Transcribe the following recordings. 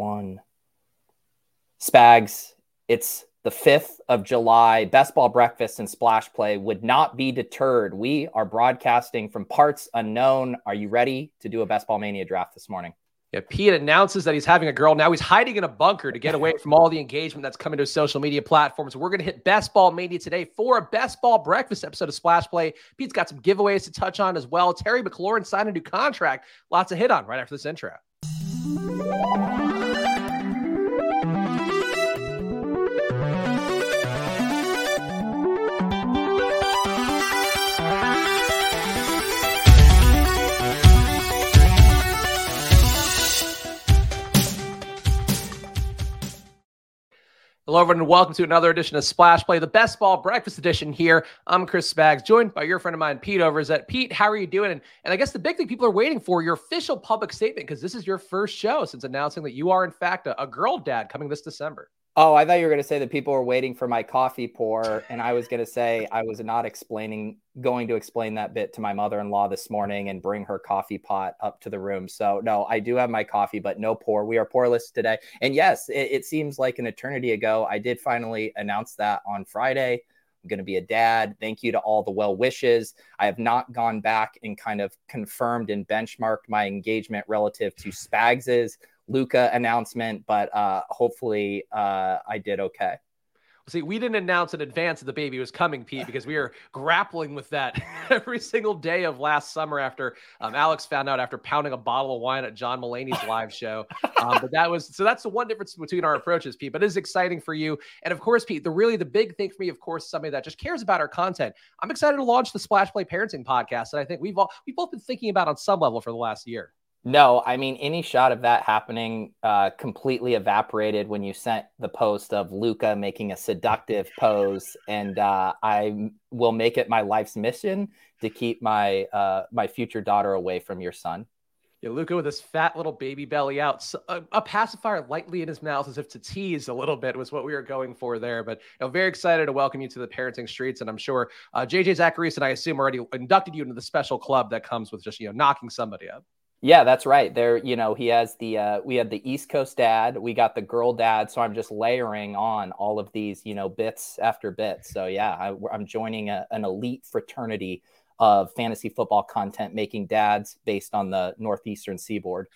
one. Spags, it's the 5th of July. Best ball breakfast and splash play would not be deterred. We are broadcasting from parts unknown. Are you ready to do a best ball mania draft this morning? Yeah, Pete announces that he's having a girl. Now he's hiding in a bunker to get away from all the engagement that's coming to his social media platforms. We're going to hit Best Ball Mania today for a Best Ball Breakfast episode of Splash Play. Pete's got some giveaways to touch on as well. Terry McLaurin signed a new contract. Lots to hit on right after this intro. Hello, everyone, and welcome to another edition of Splash Play, the best ball breakfast edition here. I'm Chris Spags, joined by your friend of mine, Pete Overzet. Uh, Pete, how are you doing? And, and I guess the big thing people are waiting for your official public statement because this is your first show since announcing that you are, in fact, a, a girl dad coming this December. Oh, I thought you were going to say that people were waiting for my coffee pour, and I was going to say I was not explaining, going to explain that bit to my mother-in-law this morning and bring her coffee pot up to the room. So no, I do have my coffee, but no pour. We are pourless today, and yes, it, it seems like an eternity ago. I did finally announce that on Friday. I'm going to be a dad. Thank you to all the well wishes. I have not gone back and kind of confirmed and benchmarked my engagement relative to Spags's Luka announcement, but uh, hopefully uh, I did okay. See, we didn't announce in advance that the baby was coming, Pete, because we were grappling with that every single day of last summer after um, Alex found out after pounding a bottle of wine at John Mulaney's live show. Um, but that was so that's the one difference between our approaches, Pete. But it is exciting for you. And of course, Pete, the really the big thing for me, of course, somebody that just cares about our content. I'm excited to launch the Splash Play Parenting podcast. And I think we've all we've both been thinking about on some level for the last year. No, I mean any shot of that happening uh, completely evaporated when you sent the post of Luca making a seductive pose, and uh, I will make it my life's mission to keep my uh, my future daughter away from your son. Yeah, Luca with his fat little baby belly out, so, a, a, pacifier lightly in his mouth as if to tease a little bit was what we were going for there. But you know, very excited to welcome you to the parenting streets, and I'm sure uh, JJ Zachariason I assume already inducted you into the special club that comes with just you know knocking somebody up. Yeah, that's right. There, you know, he has the uh, we had the East Coast dad, we got the girl dad, so I'm just layering on all of these, you know, bits after bits. So yeah, I, am joining a, an elite fraternity of fantasy football content making dads based on the northeastern seaboard.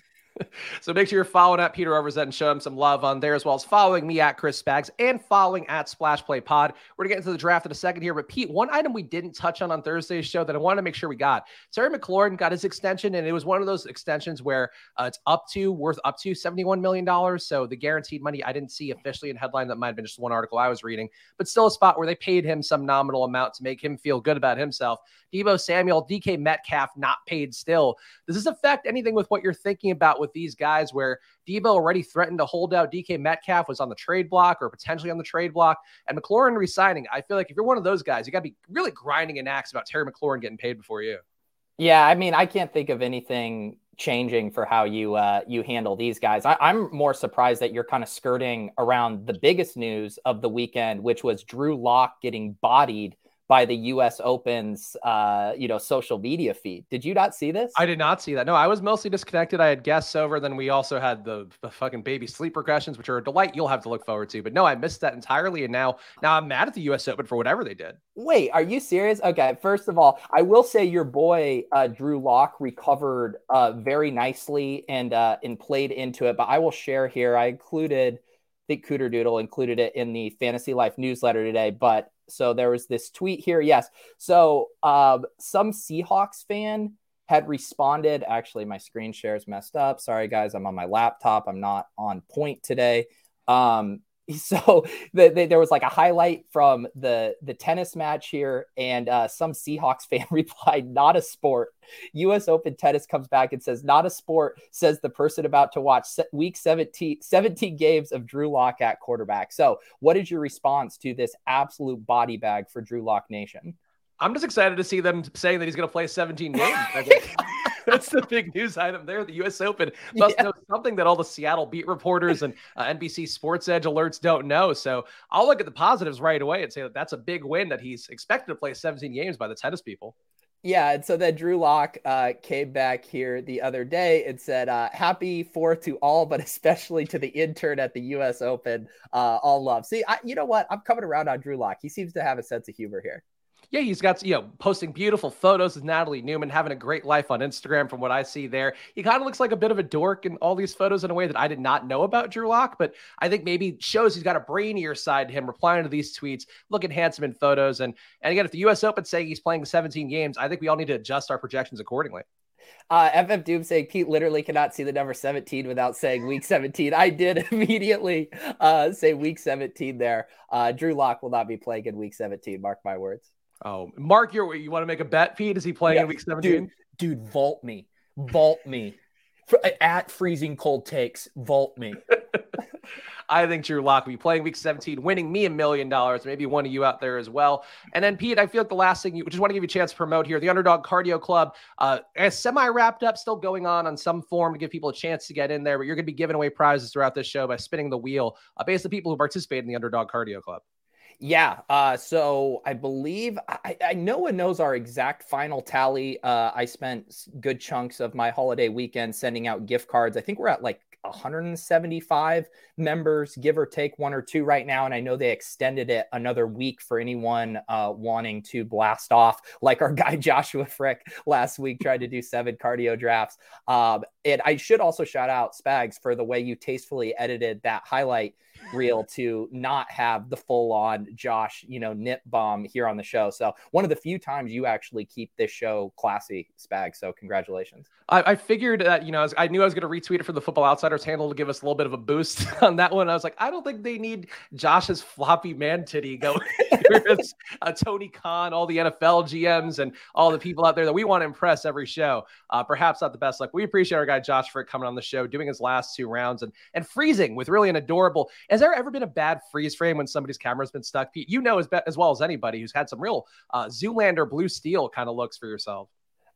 So make sure you're following at Peter Overzet and show him some love on there, as well as following me at Chris Spags and following at Splash Play Pod. We're gonna get into the draft in a second here, but Pete, one item we didn't touch on on Thursday's show that I wanted to make sure we got. Terry McLaurin got his extension, and it was one of those extensions where uh, it's up to worth up to seventy-one million dollars. So the guaranteed money I didn't see officially in headline. That might have been just one article I was reading, but still a spot where they paid him some nominal amount to make him feel good about himself. Deebo Samuel, DK Metcalf not paid still. Does this affect anything with what you're thinking about with these guys where Deebo already threatened to hold out DK Metcalf was on the trade block or potentially on the trade block and McLaurin resigning? I feel like if you're one of those guys, you got to be really grinding an axe about Terry McLaurin getting paid before you. Yeah, I mean, I can't think of anything changing for how you uh, you handle these guys. I, am more surprised that you're kind of skirting around the biggest news of the weekend, which was Drew Lock getting bodied by the U.S. Open's, uh, you know, social media feed. Did you not see this? I did not see that. No, I was mostly disconnected. I had guests over. Then we also had the, the fucking baby sleep regressions, which are a delight. You'll have to look forward to. But no, I missed that entirely. And now, now I'm mad at the U.S. Open for whatever they did. Wait, are you serious? Okay, first of all, I will say your boy uh, Drew Lock recovered uh, very nicely and uh, and played into it. But I will share here. I included. I think Cooter Doodle included it in the Fantasy Life newsletter today, but so there was this tweet here. Yes. So um, some Seahawks fan had responded. Actually, my screen share is messed up. Sorry, guys. I'm on my laptop. I'm not on point today. Um, so the, the, there was like a highlight from the the tennis match here and uh, some seahawks fan replied not a sport. Us open tennis comes back and says not a sport says the person about to watch week 17 17 games of drew lock at quarterback. So what is your response to this absolute body bag for drew lock nation? I'm just excited to see them saying that he's going to play 17 games that's the big news item there. The U.S. Open must yeah. know something that all the Seattle beat reporters and uh, NBC Sports Edge alerts don't know. So I'll look at the positives right away and say that that's a big win that he's expected to play 17 games by the tennis people. Yeah, and so then Drew Lock uh, came back here the other day and said, uh, "Happy Fourth to all, but especially to the intern at the U.S. Open. Uh, all love." See, I, you know what? I'm coming around on Drew Lock. He seems to have a sense of humor here yeah, he's got you know posting beautiful photos with Natalie Newman, having a great life on Instagram. From what I see there, he kind of looks like a bit of a dork in all these photos in a way that I did not know about Drew Lock. But I think maybe shows he's got a brainier side to him, replying to these tweets, looking handsome in photos. And and again, if the U.S. Open saying he's playing 17 games, I think we all need to adjust our projections accordingly. Uh, FF Doom saying Pete literally cannot see the number 17 without saying week 17. I did immediately uh, say week 17 there. Uh, Drew Lock will not be playing in week 17. Mark my words. Oh, Mark, you you want to make a bet, Pete? Is he playing yeah, in week 17? Dude, dude, vault me. Vault me. At freezing cold takes, vault me. I think Drew Lock will be playing week 17, winning me a million dollars, maybe one of you out there as well. And then, Pete, I feel like the last thing you just want to give you a chance to promote here the Underdog Cardio Club, uh, semi wrapped up, still going on on some form to give people a chance to get in there, but you're going to be giving away prizes throughout this show by spinning the wheel uh, based on people who participate in the Underdog Cardio Club. Yeah. Uh, so I believe I, I one knows our exact final tally. Uh, I spent good chunks of my holiday weekend sending out gift cards. I think we're at like 175 members, give or take one or two right now. And I know they extended it another week for anyone uh, wanting to blast off, like our guy Joshua Frick last week tried to do seven cardio drafts. Um, and I should also shout out Spags for the way you tastefully edited that highlight reel to not have the full on Josh, you know, nip bomb here on the show. So one of the few times you actually keep this show classy, Spag. So congratulations. I, I figured that, you know, I, was, I knew I was going to retweet it for the Football Outsiders handle to give us a little bit of a boost on that one. I was like, I don't think they need Josh's floppy man titty going. Here's uh, Tony Khan, all the NFL GMs, and all the people out there that we want to impress every show. Uh, perhaps not the best luck. We appreciate our guy Josh for coming on the show, doing his last two rounds and and freezing with really an adorable. Has there ever been a bad freeze frame when somebody's camera's been stuck? Pete, you know as, be- as well as anybody who's had some real uh, Zoolander blue steel kind of looks for yourself.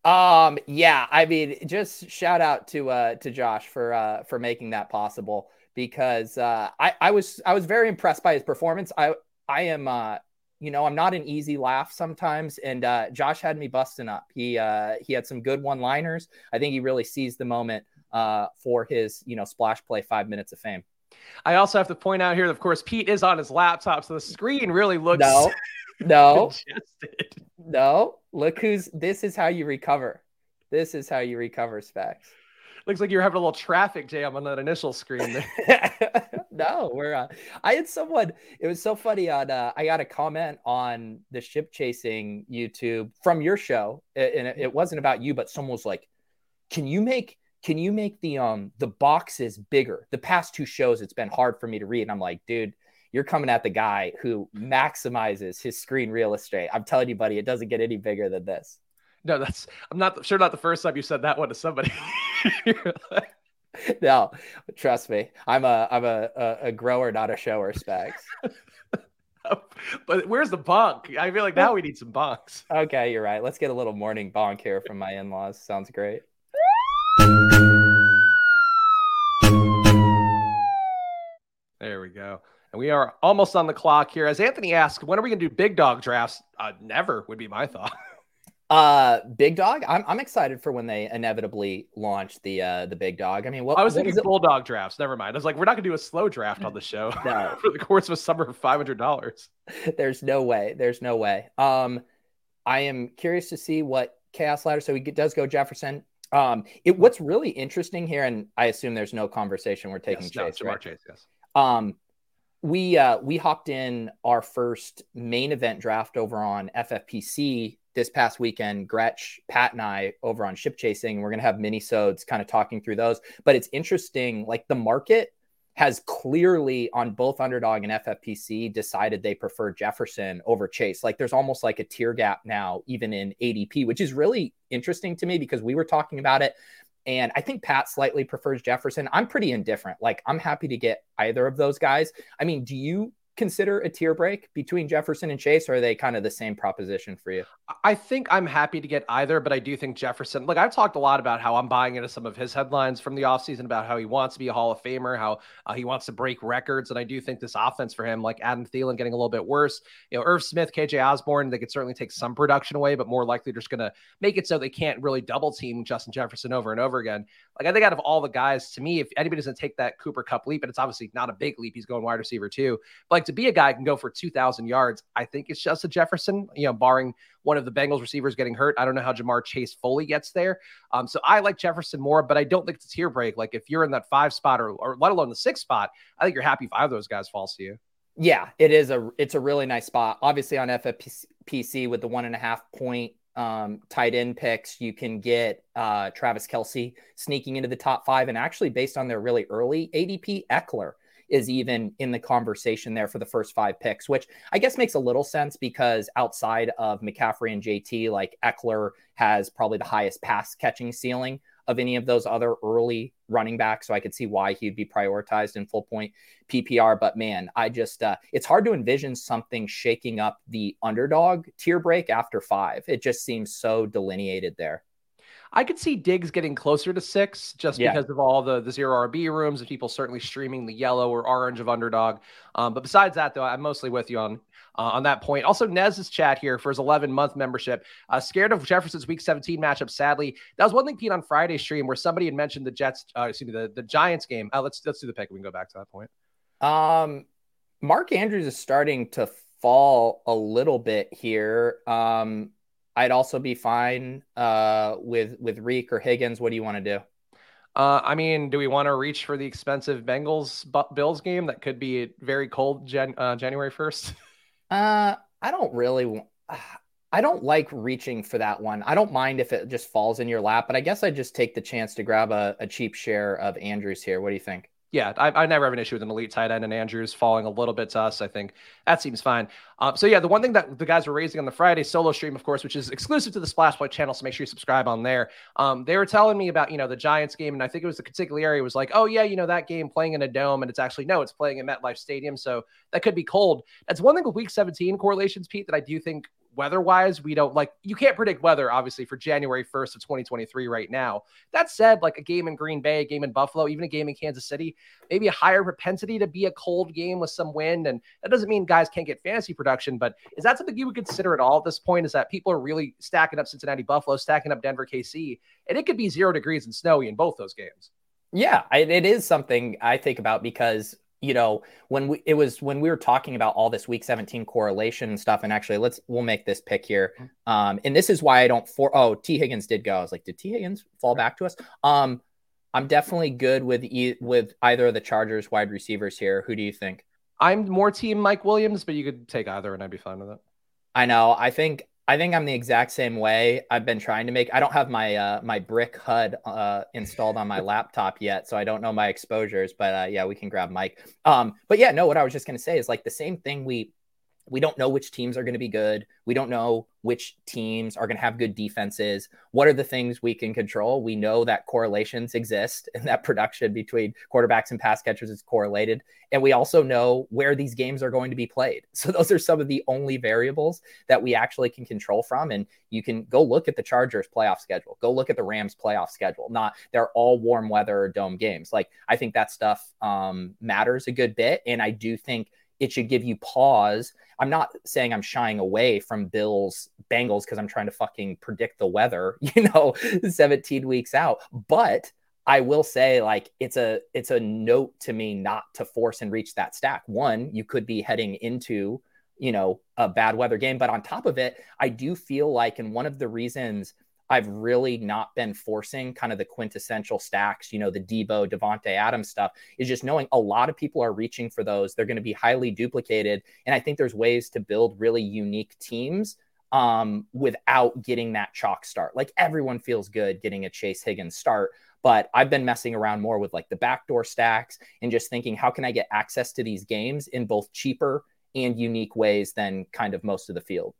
Um, yeah, I mean, just shout out to uh to Josh for uh for making that possible because uh I I was I was very impressed by his performance. I I am uh you know, I'm not an easy laugh sometimes. And uh, Josh had me busting up. He uh, he had some good one liners. I think he really seized the moment uh, for his you know splash play five minutes of fame. I also have to point out here, of course, Pete is on his laptop, so the screen really looks no, no, no. Look who's. This is how you recover. This is how you recover Spags looks like you're having a little traffic jam on that initial screen there. no, we're. Uh, I had someone. It was so funny. On uh, I got a comment on the ship chasing YouTube from your show, and it wasn't about you, but someone was like, "Can you make?" Can you make the um the boxes bigger? The past two shows, it's been hard for me to read. And I'm like, dude, you're coming at the guy who maximizes his screen real estate. I'm telling you, buddy, it doesn't get any bigger than this. No, that's I'm not sure not the first time you said that one to somebody. no, trust me. I'm a I'm a, a, a grower, not a shower, Spags. but where's the bunk? I feel like now we need some bunks. Okay, you're right. Let's get a little morning bonk here from my in-laws. Sounds great. There we go. And we are almost on the clock here. As Anthony asked, when are we going to do big dog drafts? Uh, never would be my thought. Uh, Big Dog. I'm I'm excited for when they inevitably launch the uh the Big Dog. I mean, what I was what thinking bulldog drafts. Never mind. I was like, we're not gonna do a slow draft on the show no. for the course of a summer for five hundred dollars. There's no way. There's no way. Um, I am curious to see what Chaos Ladder. So he does go Jefferson. Um, it what's really interesting here, and I assume there's no conversation we're taking yes, Chase. No, right? Chase, yes. Um, we uh we hopped in our first main event draft over on FFPC this past weekend, Gretch, Pat, and I over on ship chasing. We're to have mini sods kind of talking through those. But it's interesting, like the market has clearly on both underdog and FFPC decided they prefer Jefferson over Chase. Like there's almost like a tier gap now, even in ADP, which is really interesting to me because we were talking about it. And I think Pat slightly prefers Jefferson. I'm pretty indifferent. Like I'm happy to get either of those guys. I mean, do you consider a tier break between Jefferson and Chase, or are they kind of the same proposition for you? I think I'm happy to get either, but I do think Jefferson, like I've talked a lot about how I'm buying into some of his headlines from the offseason about how he wants to be a Hall of Famer, how uh, he wants to break records. And I do think this offense for him, like Adam Thielen getting a little bit worse, you know, Irv Smith, KJ Osborn, they could certainly take some production away, but more likely just going to make it so they can't really double team Justin Jefferson over and over again. Like I think out of all the guys, to me, if anybody doesn't take that Cooper Kupp leap, and it's obviously not a big leap, he's going wide receiver too. But like to be a guy can go for 2,000 yards, I think it's just a Jefferson, you know, barring one of the Bengals receivers getting hurt. I don't know how Ja'Marr Chase fully gets there. Um, so I like Jefferson more, but I don't think it's a tier break. Like if you're in that five spot or, or let alone the six spot, I think you're happy if either of those guys falls to you. Yeah, it is a it's a really nice spot. Obviously on FFPC with the one and a half point um, tight end picks, you can get uh, Travis Kelce sneaking into the top five, and actually based on their really early ADP, Ekeler is even in the conversation there for the first five picks, which I guess makes a little sense because outside of McCaffrey and JT, like Ekeler has probably the highest pass catching ceiling of any of those other early running back, So I could see why he'd be prioritized in full point PPR. But man, I just, uh, it's hard to envision something shaking up the underdog tier break after five. It just seems so delineated there. I could see Diggs getting closer to six just yeah. because of all the the zero RB rooms and people certainly streaming the yellow or orange of underdog. Um, but besides that, though, I'm mostly with you on uh, on that point. Also, Nez's chat here for his 11 month membership. Uh, scared of Jefferson's Week 17 matchup. Sadly, that was one thing Pete on Friday's stream where somebody had mentioned the Jets. Uh, excuse me, the the Giants game. Uh, let's let's do the pick. We can go back to that point. Um, Mark Andrews is starting to fall a little bit here. Um, I'd also be fine uh, with with Reek or Higgins. What do you want to do? Uh, I mean, do we want to reach for the expensive Bengals Bills game that could be very cold Jan- uh, January first? uh, I don't really. I don't like reaching for that one. I don't mind if it just falls in your lap, but I guess I just take the chance to grab a, a cheap share of Andrews here. What do you think? Yeah, I, I, never have an issue with an elite tight end and Andrews falling a little bit to us. I think that seems fine. Um, so yeah, the one thing that the guys were raising on the Friday solo stream, of course, which is exclusive to the Splash Play channel, so make sure you subscribe on there. Um, they were telling me about you know the Giants game, and I think it was the Consigliere was like, oh yeah, you know that game playing in a dome, and it's actually no, it's playing in MetLife Stadium, so that could be cold. That's one thing with Week 17 correlations, Pete, that I do think weather wise, we don't like you can't predict weather obviously for January 1st of 2023 right now. That said, like a game in Green Bay, a game in Buffalo, even a game in Kansas City, maybe a higher propensity to be a cold game with some wind. And that doesn't mean guys can't get fantasy production, but is that something you would consider at all at this point? Is that people are really stacking up Cincinnati, Buffalo, stacking up Denver, KC, and it could be zero degrees and snowy in both those games. Yeah, it is something I think about because you know when we it was when we were talking about all this week 17 correlation and stuff and actually let's we'll make this pick here mm-hmm. um and this is why i don't for oh t. Higgins did go. I was like did t. Higgins fall back to us? Um i'm definitely good with e- with either of the chargers wide receivers here. Who do you think? I'm more team mike williams but you could take either and i'd be fine with it. I know. I think I think I'm the exact same way. I've been trying to make. I don't have my uh, my brick HUD uh, installed on my laptop yet, so I don't know my exposures. But uh, yeah, we can grab Mike. Um, but yeah, no. What I was just gonna say is like the same thing we we don't know which teams are going to be good. We don't know which teams are going to have good defenses. What are the things we can control? We know that correlations exist and that production between quarterbacks and pass catchers is correlated. And we also know where these games are going to be played. So those are some of the only variables that we actually can control from. And you can go look at the Chargers playoff schedule, go look at the Rams playoff schedule. Not they're all warm weather dome games. Like I think that stuff um, matters a good bit. And I do think it should give you pause. I'm not saying I'm shying away from Bills Bengals because I'm trying to fucking predict the weather, you know, 17 weeks out. But I will say like it's a it's a note to me not to force and reach that stack. One, you could be heading into, you know, a bad weather game, but on top of it, I do feel like and one of the reasons I've really not been forcing kind of the quintessential stacks, you know, the Deebo, Davante Adams stuff, is just knowing a lot of people are reaching for those. They're going to be highly duplicated. And I think there's ways to build really unique teams um, without getting that chalk start. Like everyone feels good getting a Chase Higgins start. But I've been messing around more with like the backdoor stacks and just thinking, how can I get access to these games in both cheaper and unique ways than kind of most of the field?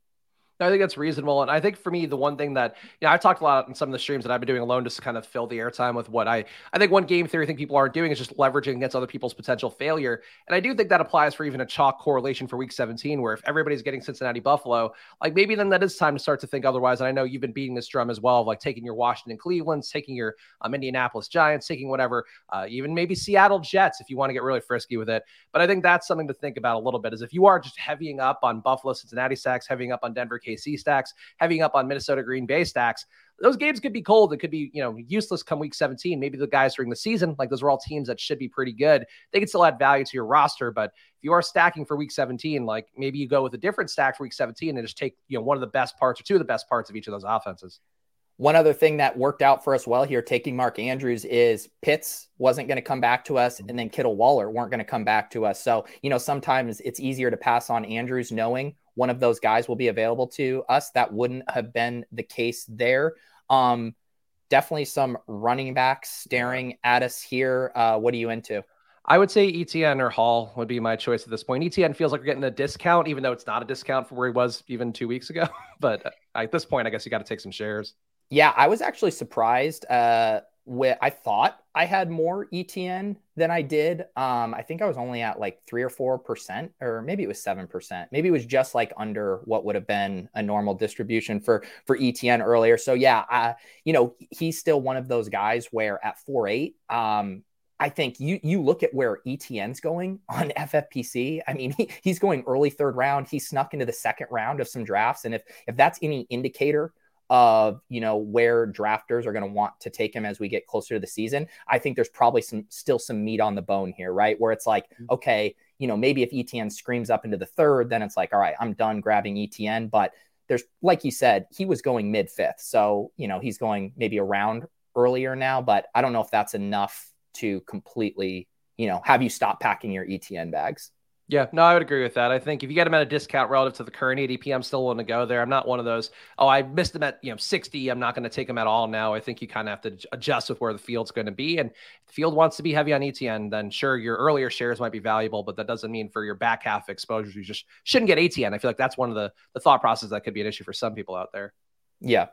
I think that's reasonable. And I think for me, the one thing that, you know, I've talked a lot in some of the streams that I've been doing alone just to kind of fill the airtime with what I, I think one game theory thing people aren't doing is just leveraging against other people's potential failure. And I do think that applies for even a chalk correlation for week 17, where if everybody's getting Cincinnati Buffalo, like maybe then that is time to start to think otherwise. And I know you've been beating this drum as well, of like taking your Washington Cleveland's, taking your um, Indianapolis Giants, taking whatever, uh, even maybe Seattle Jets if you want to get really frisky with it. But I think that's something to think about a little bit is if you are just heavying up on Buffalo, Cincinnati sacks, heavying up on Denver, KC stacks, heaving up on Minnesota Green Bay stacks. Those games could be cold. It could be, you know, useless come week 17. Maybe the guys during the season, like those are all teams that should be pretty good. They can still add value to your roster. But if you are stacking for week 17, like maybe you go with a different stack for week 17 and just take, you know, one of the best parts or two of the best parts of each of those offenses. One other thing that worked out for us well here, taking Mark Andrews, is Pitts wasn't going to come back to us, and then Kittle Waller weren't going to come back to us. So, you know, sometimes it's easier to pass on Andrews knowing one of those guys will be available to us. That wouldn't have been the case there. Um, definitely some running backs staring at us here. Uh, what are you into? I would say ETN or Hall would be my choice at this point. ETN feels like we're getting a discount, even though it's not a discount for where he was even two weeks ago. but uh, at this point, I guess you got to take some shares. Yeah, I was actually surprised. Uh, with I thought I had more ETN than I did. Um, I think I was only at like three or four percent, or maybe it was seven percent. Maybe it was just like under what would have been a normal distribution for for ETN earlier. So yeah, uh, you know, he's still one of those guys where at four eight, um, I think you you look at where ETN's going on FFPC. I mean, he, he's going early third round. He snuck into the second round of some drafts, and if if that's any indicator of you know where drafters are going to want to take him as we get closer to the season i think there's probably some still some meat on the bone here right? Where it's like mm-hmm. okay you know maybe if etn screams up into the third then it's like all right i'm done grabbing etn but there's like you said he was going mid fifth so you know he's going maybe around earlier now but i don't know if that's enough to completely you know have you stop packing your etn bags yeah, no, I would agree with that. I think if you get him at a discount relative to the current ADP, I'm still willing to go there. I'm not one of those, oh, I missed him at you know 60. I'm not going to take him at all now. I think you kind of have to adjust with where the field's going to be. And if the field wants to be heavy on ETN, then sure, your earlier shares might be valuable, but that doesn't mean for your back half exposures, you just shouldn't get ETN. I feel like that's one of the, the thought process that could be an issue for some people out there. Yeah.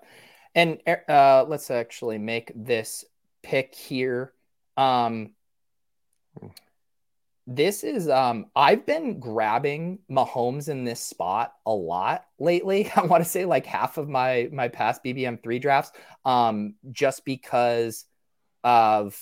And uh, let's actually make this pick here. Um, hmm this is um I've been grabbing Mahomes in this spot a lot lately. I want to say like half of my my past BBM3 drafts um just because of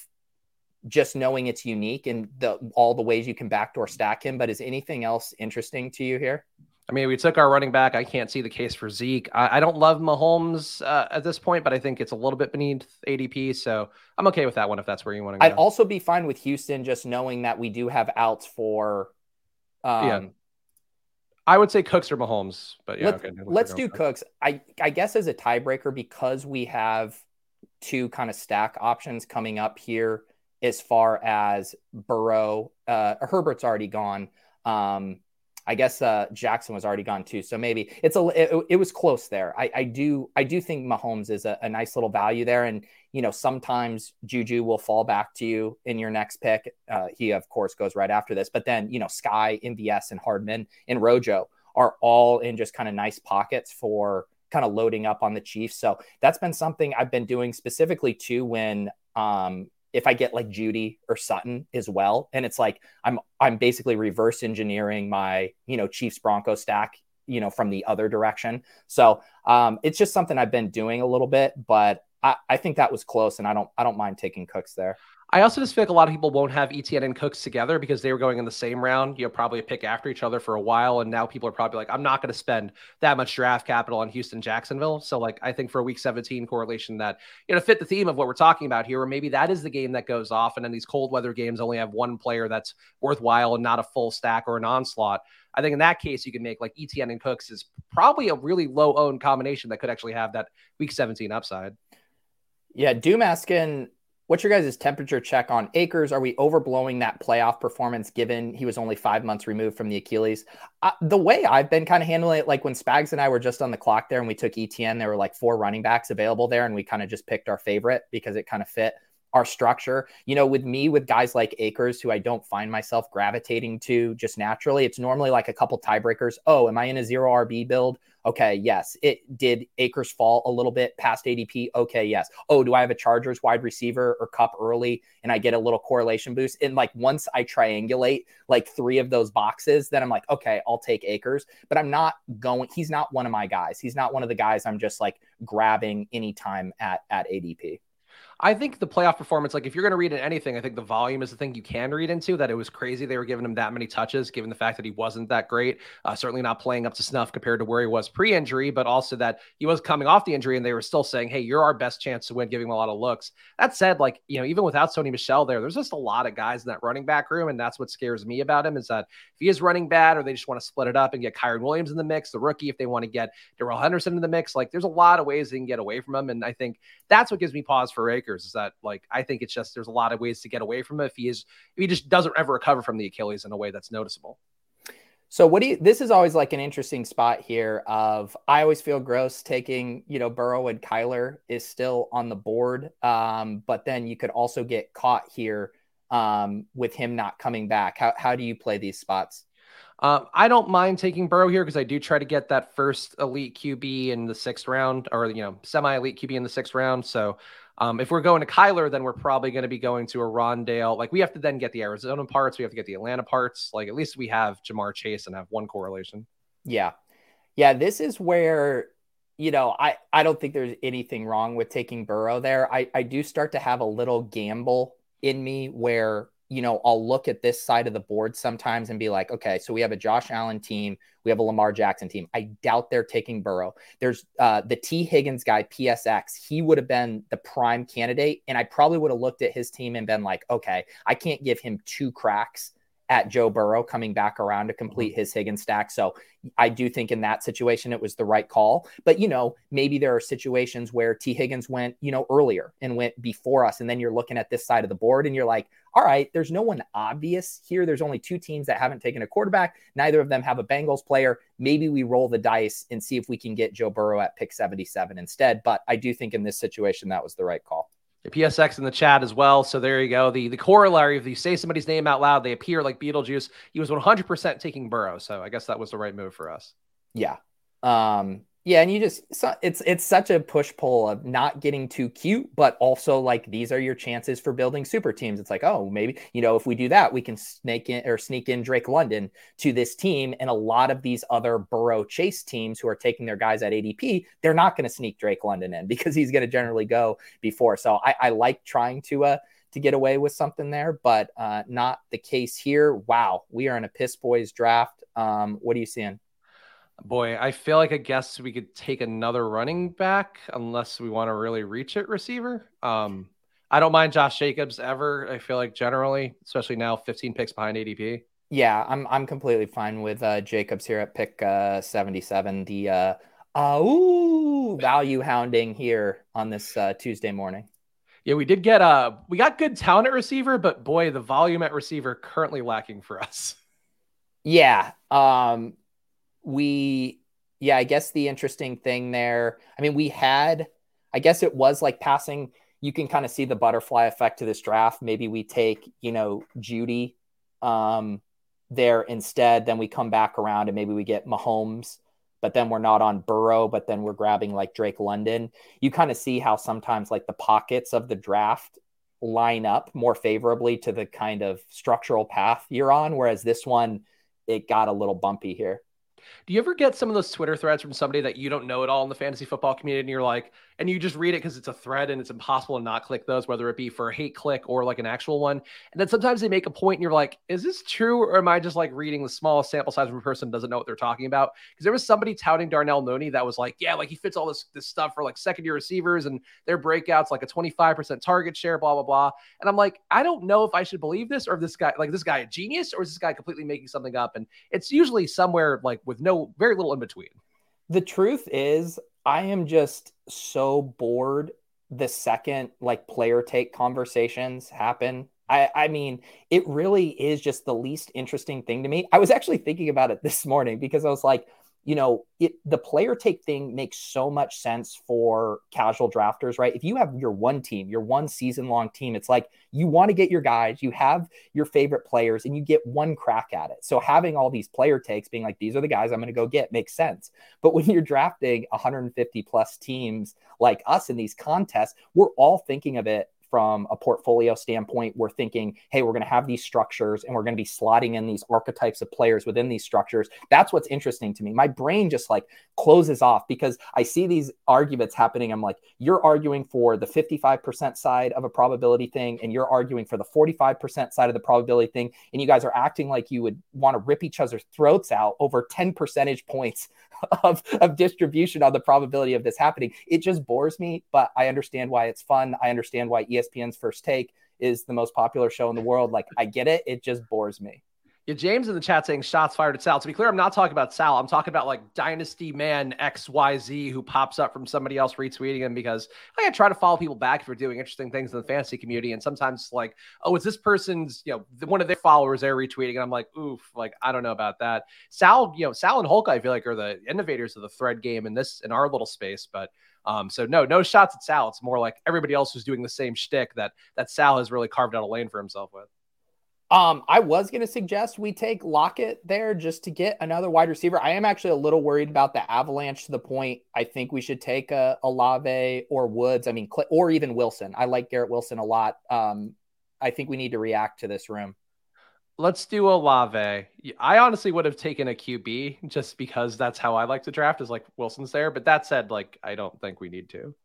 just knowing it's unique and the all the ways you can backdoor stack him, but is anything else interesting to you here? I mean, we took our running back. I can't see the case for Zeke. I, I don't love Mahomes uh, at this point, but I think it's a little bit beneath ADP. So I'm okay with that one if that's where you want to go. I'd also be fine with Houston just knowing that we do have outs for. Um, yeah. I would say Cooks or Mahomes, but yeah. Let, okay, let's do Cooks. I, I guess as a tiebreaker, because we have two kind of stack options coming up here as far as Burrow. Uh, Herbert's already gone. Um, I guess uh, Jackson was already gone too, so maybe it's a it, it was close there. I, I, do I do think Mahomes is a, a, nice little value there, and you know sometimes Juju will fall back to you in your next pick. Uh, he of course goes right after this, but then you know Sky, MVS, and Hardman and Rojo are all in just kind of nice pockets for kind of loading up on the Chiefs. So that's been something I've been doing specifically too when um, if I get like Jeudy or Sutton as well. And it's like I'm I'm basically reverse engineering my, you know, Chiefs Bronco stack, you know, from the other direction. So um, it's just something I've been doing a little bit, but I, I think that was close and I don't I don't mind taking Cooks there. I also just feel like a lot of people won't have ETN and Cooks together because they were going in the same round, you know, probably pick after each other for a while. And now people are probably like, I'm not going to spend that much draft capital on Houston, Jacksonville. So, like, I think for a week 17 correlation that, you know, fit the theme of what we're talking about here, or maybe that is the game that goes off. And then these cold weather games only have one player that's worthwhile and not a full stack or an onslaught. I think in that case, you can make like ETN and Cooks is probably a really low owned combination that could actually have that week 17 upside. Yeah, Doom asking What's your guys' temperature check on Akers? Are we overblowing that playoff performance given he was only five months removed from the Achilles? Uh, the way I've been kind of handling it, like when Spags and I were just on the clock there and we took ETN, there were like four running backs available there and we kind of just picked our favorite because it kind of fit. Our structure. You know, with me, with guys like Akers, who I don't find myself gravitating to just naturally, it's normally like a couple tiebreakers. Oh, am I in a zero RB build? Okay, yes. It did Akers fall a little bit past ADP? Okay, yes. Oh, do I have a Chargers wide receiver or cup early and I get a little correlation boost? And like once I triangulate like three of those boxes, then I'm like, okay, I'll take Akers. But I'm not going, he's not one of my guys. He's not one of the guys I'm just like grabbing anytime at at ADP. I think the playoff performance, like if you're going to read in anything, I think the volume is the thing you can read into. That it was crazy they were giving him that many touches, given the fact that he wasn't that great. Uh, certainly not playing up to snuff compared to where he was pre-injury, but also that he was coming off the injury and they were still saying, "Hey, you're our best chance to win," giving him a lot of looks. That said, like you know, even without Sony Michel there, there's just a lot of guys in that running back room, and that's what scares me about him is that if he is running bad or they just want to split it up and get Kyren Williams in the mix, the rookie, if they want to get Darrell Henderson in the mix, like there's a lot of ways they can get away from him, and I think that's what gives me pause for Akers is that like I think it's just there's a lot of ways to get away from it if he is if he just doesn't ever recover from the Achilles in a way that's noticeable. So what do you this is always like an interesting spot here of I always feel gross taking, you know, Burrow and Kyler is still on the board. Um, but then you could also get caught here um, with him not coming back. How how do you play these spots? Um, I don't mind taking Burrow here because I do try to get that first elite QB in the sixth round, or you know, semi elite QB in the sixth round. So um, if we're going to Kyler, then we're probably going to be going to a Rondale. Like we have to then get the Arizona parts, we have to get the Atlanta parts. Like at least we have Ja'Marr Chase and have one correlation. Yeah, yeah. This is where you know I I don't think there's anything wrong with taking Burrow there. I I do start to have a little gamble in me where you know, I'll look at this side of the board sometimes and be like, okay, so we have a Josh Allen team, we have a Lamar Jackson team. I doubt they're taking Burrow. There's uh, the T. Higgins guy, PSX. He would have been the prime candidate, and I probably would have looked at his team and been like, okay, I can't give him two cracks at Joe Burrow coming back around to complete mm-hmm. his Higgins stack. So I do think in that situation it was the right call. But you know, maybe there are situations where T. Higgins went, you know, earlier and went before us. And then you're looking at this side of the board and you're like, all right, there's no one obvious here. There's only two teams that haven't taken a quarterback. Neither of them have a Bengals player. Maybe we roll the dice and see if we can get Joe Burrow at pick 77 instead. But I do think in this situation that was the right call. The PSX in the chat as well. So there you go. The the corollary if you say somebody's name out loud, they appear like Beetlejuice. He was 100% taking Burrow. So I guess that was the right move for us. Yeah. Um, yeah, and you just it's it's such a push pull of not getting too cute, but also like these are your chances for building super teams. It's like, oh, maybe you know if we do that, we can snake in or sneak in Drake London to this team, and a lot of these other Burrow Chase teams who are taking their guys at ADP, they're not going to sneak Drake London in because he's going to generally go before. So I, I like trying to uh to get away with something there, but uh, not the case here. Wow, we are in a piss boys draft. Um, what are you seeing? Boy, I feel like I guess we could take another running back unless we want to really reach it receiver. Um, I don't mind Josh Jacobs ever. I feel like generally, especially now, 15 picks behind ADP. Yeah, I'm I'm completely fine with uh, Jacobs here at pick uh, 77. The uh, uh, ooh, value hounding here on this uh, Tuesday morning. Yeah, we did get uh we got good talent at receiver, but boy, the volume at receiver currently lacking for us. Yeah. Um we yeah i guess the interesting thing there i mean we had i guess it was like passing you can kind of see the butterfly effect to this draft. Maybe we take you know Jeudy um there instead then we come back around and maybe we get mahomes but then we're not on burrow but then we're grabbing like drake london. You kind of see how sometimes like the pockets of the draft line up more favorably to the kind of structural path you're on whereas this one it got a little bumpy here do you ever get some of those Twitter threads from somebody that you don't know at all in the fantasy football community and you're like, and you just read it because it's a thread and it's impossible to not click those, whether it be for a hate click or like an actual one. And then sometimes they make a point and you're like, is this true? Or am I just like reading the smallest sample size of a person doesn't know what they're talking about? Because there was somebody touting Darnell Mooney that was like, yeah, like he fits all this, this stuff for like second year receivers and their breakouts, like a 25% target share, blah, blah, blah. And I'm like, I don't know if I should believe this or if this guy, like this guy a genius or is this guy completely making something up? And it's usually somewhere like with no, very little in between. The truth is, I am just so bored the second like player take conversations happen. I, I mean, it really is just the least interesting thing to me. I was actually thinking about it this morning because I was like, you know, it the player take thing makes so much sense for casual drafters, right? If you have your one team, your one season long team, it's like you want to get your guys, you have your favorite players, and you get one crack at it. So having all these player takes being like, these are the guys I'm going to go get makes sense. But when you're drafting 150 plus teams like us in these contests, we're all thinking of it from a portfolio standpoint, we're thinking, hey, we're going to have these structures and we're going to be slotting in these archetypes of players within these structures. That's what's interesting to me. My brain just like closes off because I see these arguments happening. I'm like, you're arguing for the 55% side of a probability thing, and you're arguing for the 45% side of the probability thing. And you guys are acting like you would want to rip each other's throats out over 10 percentage points of, of distribution on the probability of this happening. It just bores me, but I understand why it's fun. I understand why ESPN's First Take is the most popular show in the world. Like, I get it. It just bores me. Yeah, James in the chat saying shots fired at Sal. To be clear, I'm not talking about Sal. I'm talking about like Dynasty Man XYZ who pops up from somebody else retweeting him because I try to follow people back if they're doing interesting things in the fantasy community. And sometimes like, oh, is this person's, you know, one of their followers they're retweeting? And I'm like, oof, like, I don't know about that. Sal, you know, Sal and Hulk, I feel like are the innovators of the thread game in this, in our little space. But um, so no, no shots at Sal. It's more like everybody else who's doing the same shtick that that Sal has really carved out a lane for himself with. Um, I was going to suggest we take Lockett there just to get another wide receiver. I am actually a little worried about the Avalanche to the point I think we should take a, Olave or Woods. I mean, or even Wilson. I like Garrett Wilson a lot. Um, I think we need to react to this room. Let's do Olave. I honestly would have taken a QB just because that's how I like to draft is like Wilson's there. But that said, like, I don't think we need to.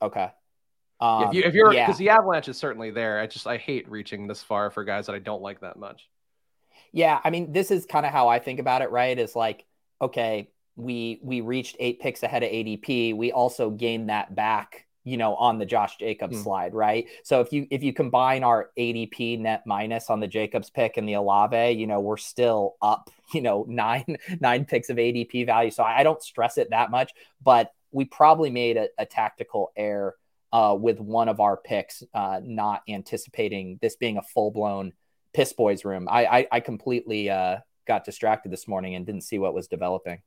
Okay. Um, if, you, if you're because yeah. the avalanche is certainly there. I just I hate reaching this far for guys that I don't like that much. Yeah, I mean, this is kind of how I think about it. Right? Is like, okay, we we reached eight picks ahead of ADP. We also gained that back, you know, on the Josh Jacobs mm. slide, right? So if you if you combine our ADP net minus on the Jacobs pick and the Olave, you know, we're still up, you know, nine nine picks of ADP value. So I don't stress it that much, but we probably made a, a tactical error uh, with one of our picks, uh, not anticipating this being a full blown piss boys room. I, I, I completely uh, got distracted this morning and didn't see what was developing.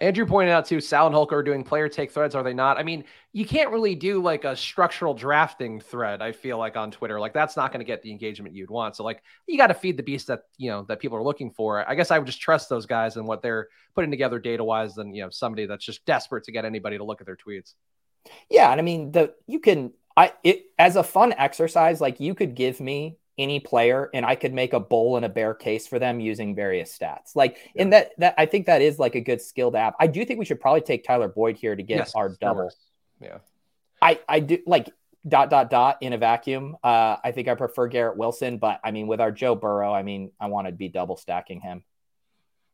Andrew pointed out too, Sal and Hulk are doing player take threads, are they not? I mean, you can't really do like a structural drafting thread, I feel like on Twitter. Like that's not going to get the engagement you'd want. So like you got to feed the beast that you know that people are looking for. I guess I would just trust those guys and what they're putting together data wise than you know somebody that's just desperate to get anybody to look at their tweets. Yeah, and I mean the you can I it as a fun exercise, like you could give me any player and I could make a bull and a bear case for them using various stats. Like yeah. and that that I think that is like a good skilled app. I do think we should probably take Tyler Boyd here to get yes, our double. Yeah. I I do like dot dot dot in a vacuum. Uh I think I prefer Garrett Wilson, but I mean with our Joe Burrow, I mean I want to be double stacking him.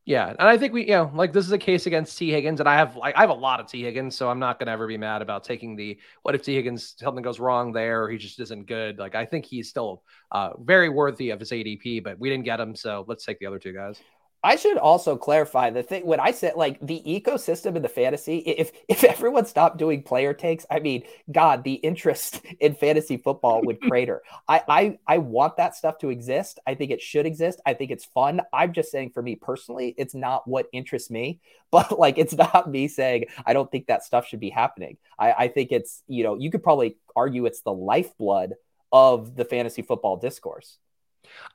Yeah, and I think we, you know, like this is a case against T. Higgins, and I have like I have a lot of T. Higgins, so I'm not gonna ever be mad about taking the what if T. Higgins something goes wrong there, or he just isn't good. Like I think he's still uh, very worthy of his ADP, but we didn't get him, so let's take the other two guys. I should also clarify the thing when I said like the ecosystem in the fantasy. If if everyone stopped doing player takes, I mean, God, the interest in fantasy football would crater. I, I I want that stuff to exist. I think it should exist. I think it's fun. I'm just saying for me personally, it's not what interests me. But like, it's not me saying I don't think that stuff should be happening. I, I think it's you know you could probably argue it's the lifeblood of the fantasy football discourse.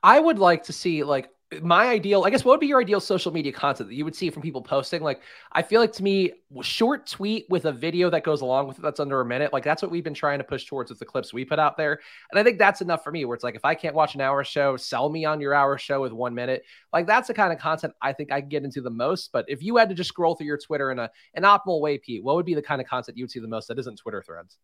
I would like to see like my ideal, I guess, what would be your ideal social media content that you would see from people posting? Like, I feel like to me, short tweet with a video that goes along with it that's under a minute, like that's what we've been trying to push towards with the clips we put out there. And I think that's enough for me, where it's like, if I can't watch an hour show, sell me on your hour show with one minute. Like, that's the kind of content I think I can get into the most. But if you had to just scroll through your Twitter in a, an optimal way, Pete, what would be the kind of content you would see the most that isn't Twitter threads?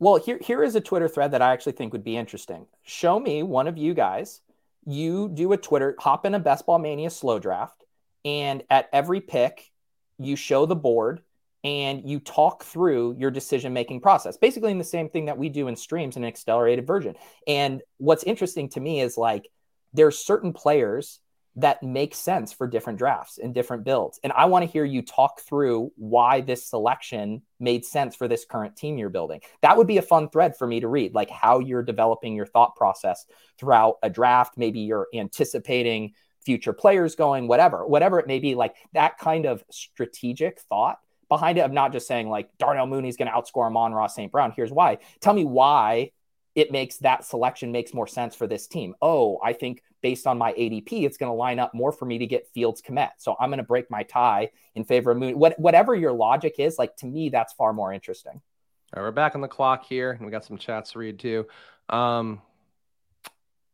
Well, here, here is a Twitter thread that I actually think would be interesting. Show me one of you guys you do a Twitter, hop in a Best Ball Mania slow draft, and at every pick, you show the board and you talk through your decision making process, basically in the same thing that we do in streams in an accelerated version. And what's interesting to me is like there's certain players that make sense for different drafts and different builds. And I want to hear you talk through why this selection made sense for this current team you're building. That would be a fun thread for me to read, like how you're developing your thought process throughout a draft. Maybe you're anticipating future players going, whatever, whatever it may be, like that kind of strategic thought behind it of not just saying like Darnell Mooney's going to outscore Amon-Ra St. Brown. Here's why. Tell me why it makes that selection makes more sense for this team. Oh, I think based on my ADP, it's going to line up more for me to get Fields commit. So I'm going to break my tie in favor of Moon. What, whatever your logic is, like to me, that's far more interesting. All right, we're back on the clock here, and we got some chats to read too. Um,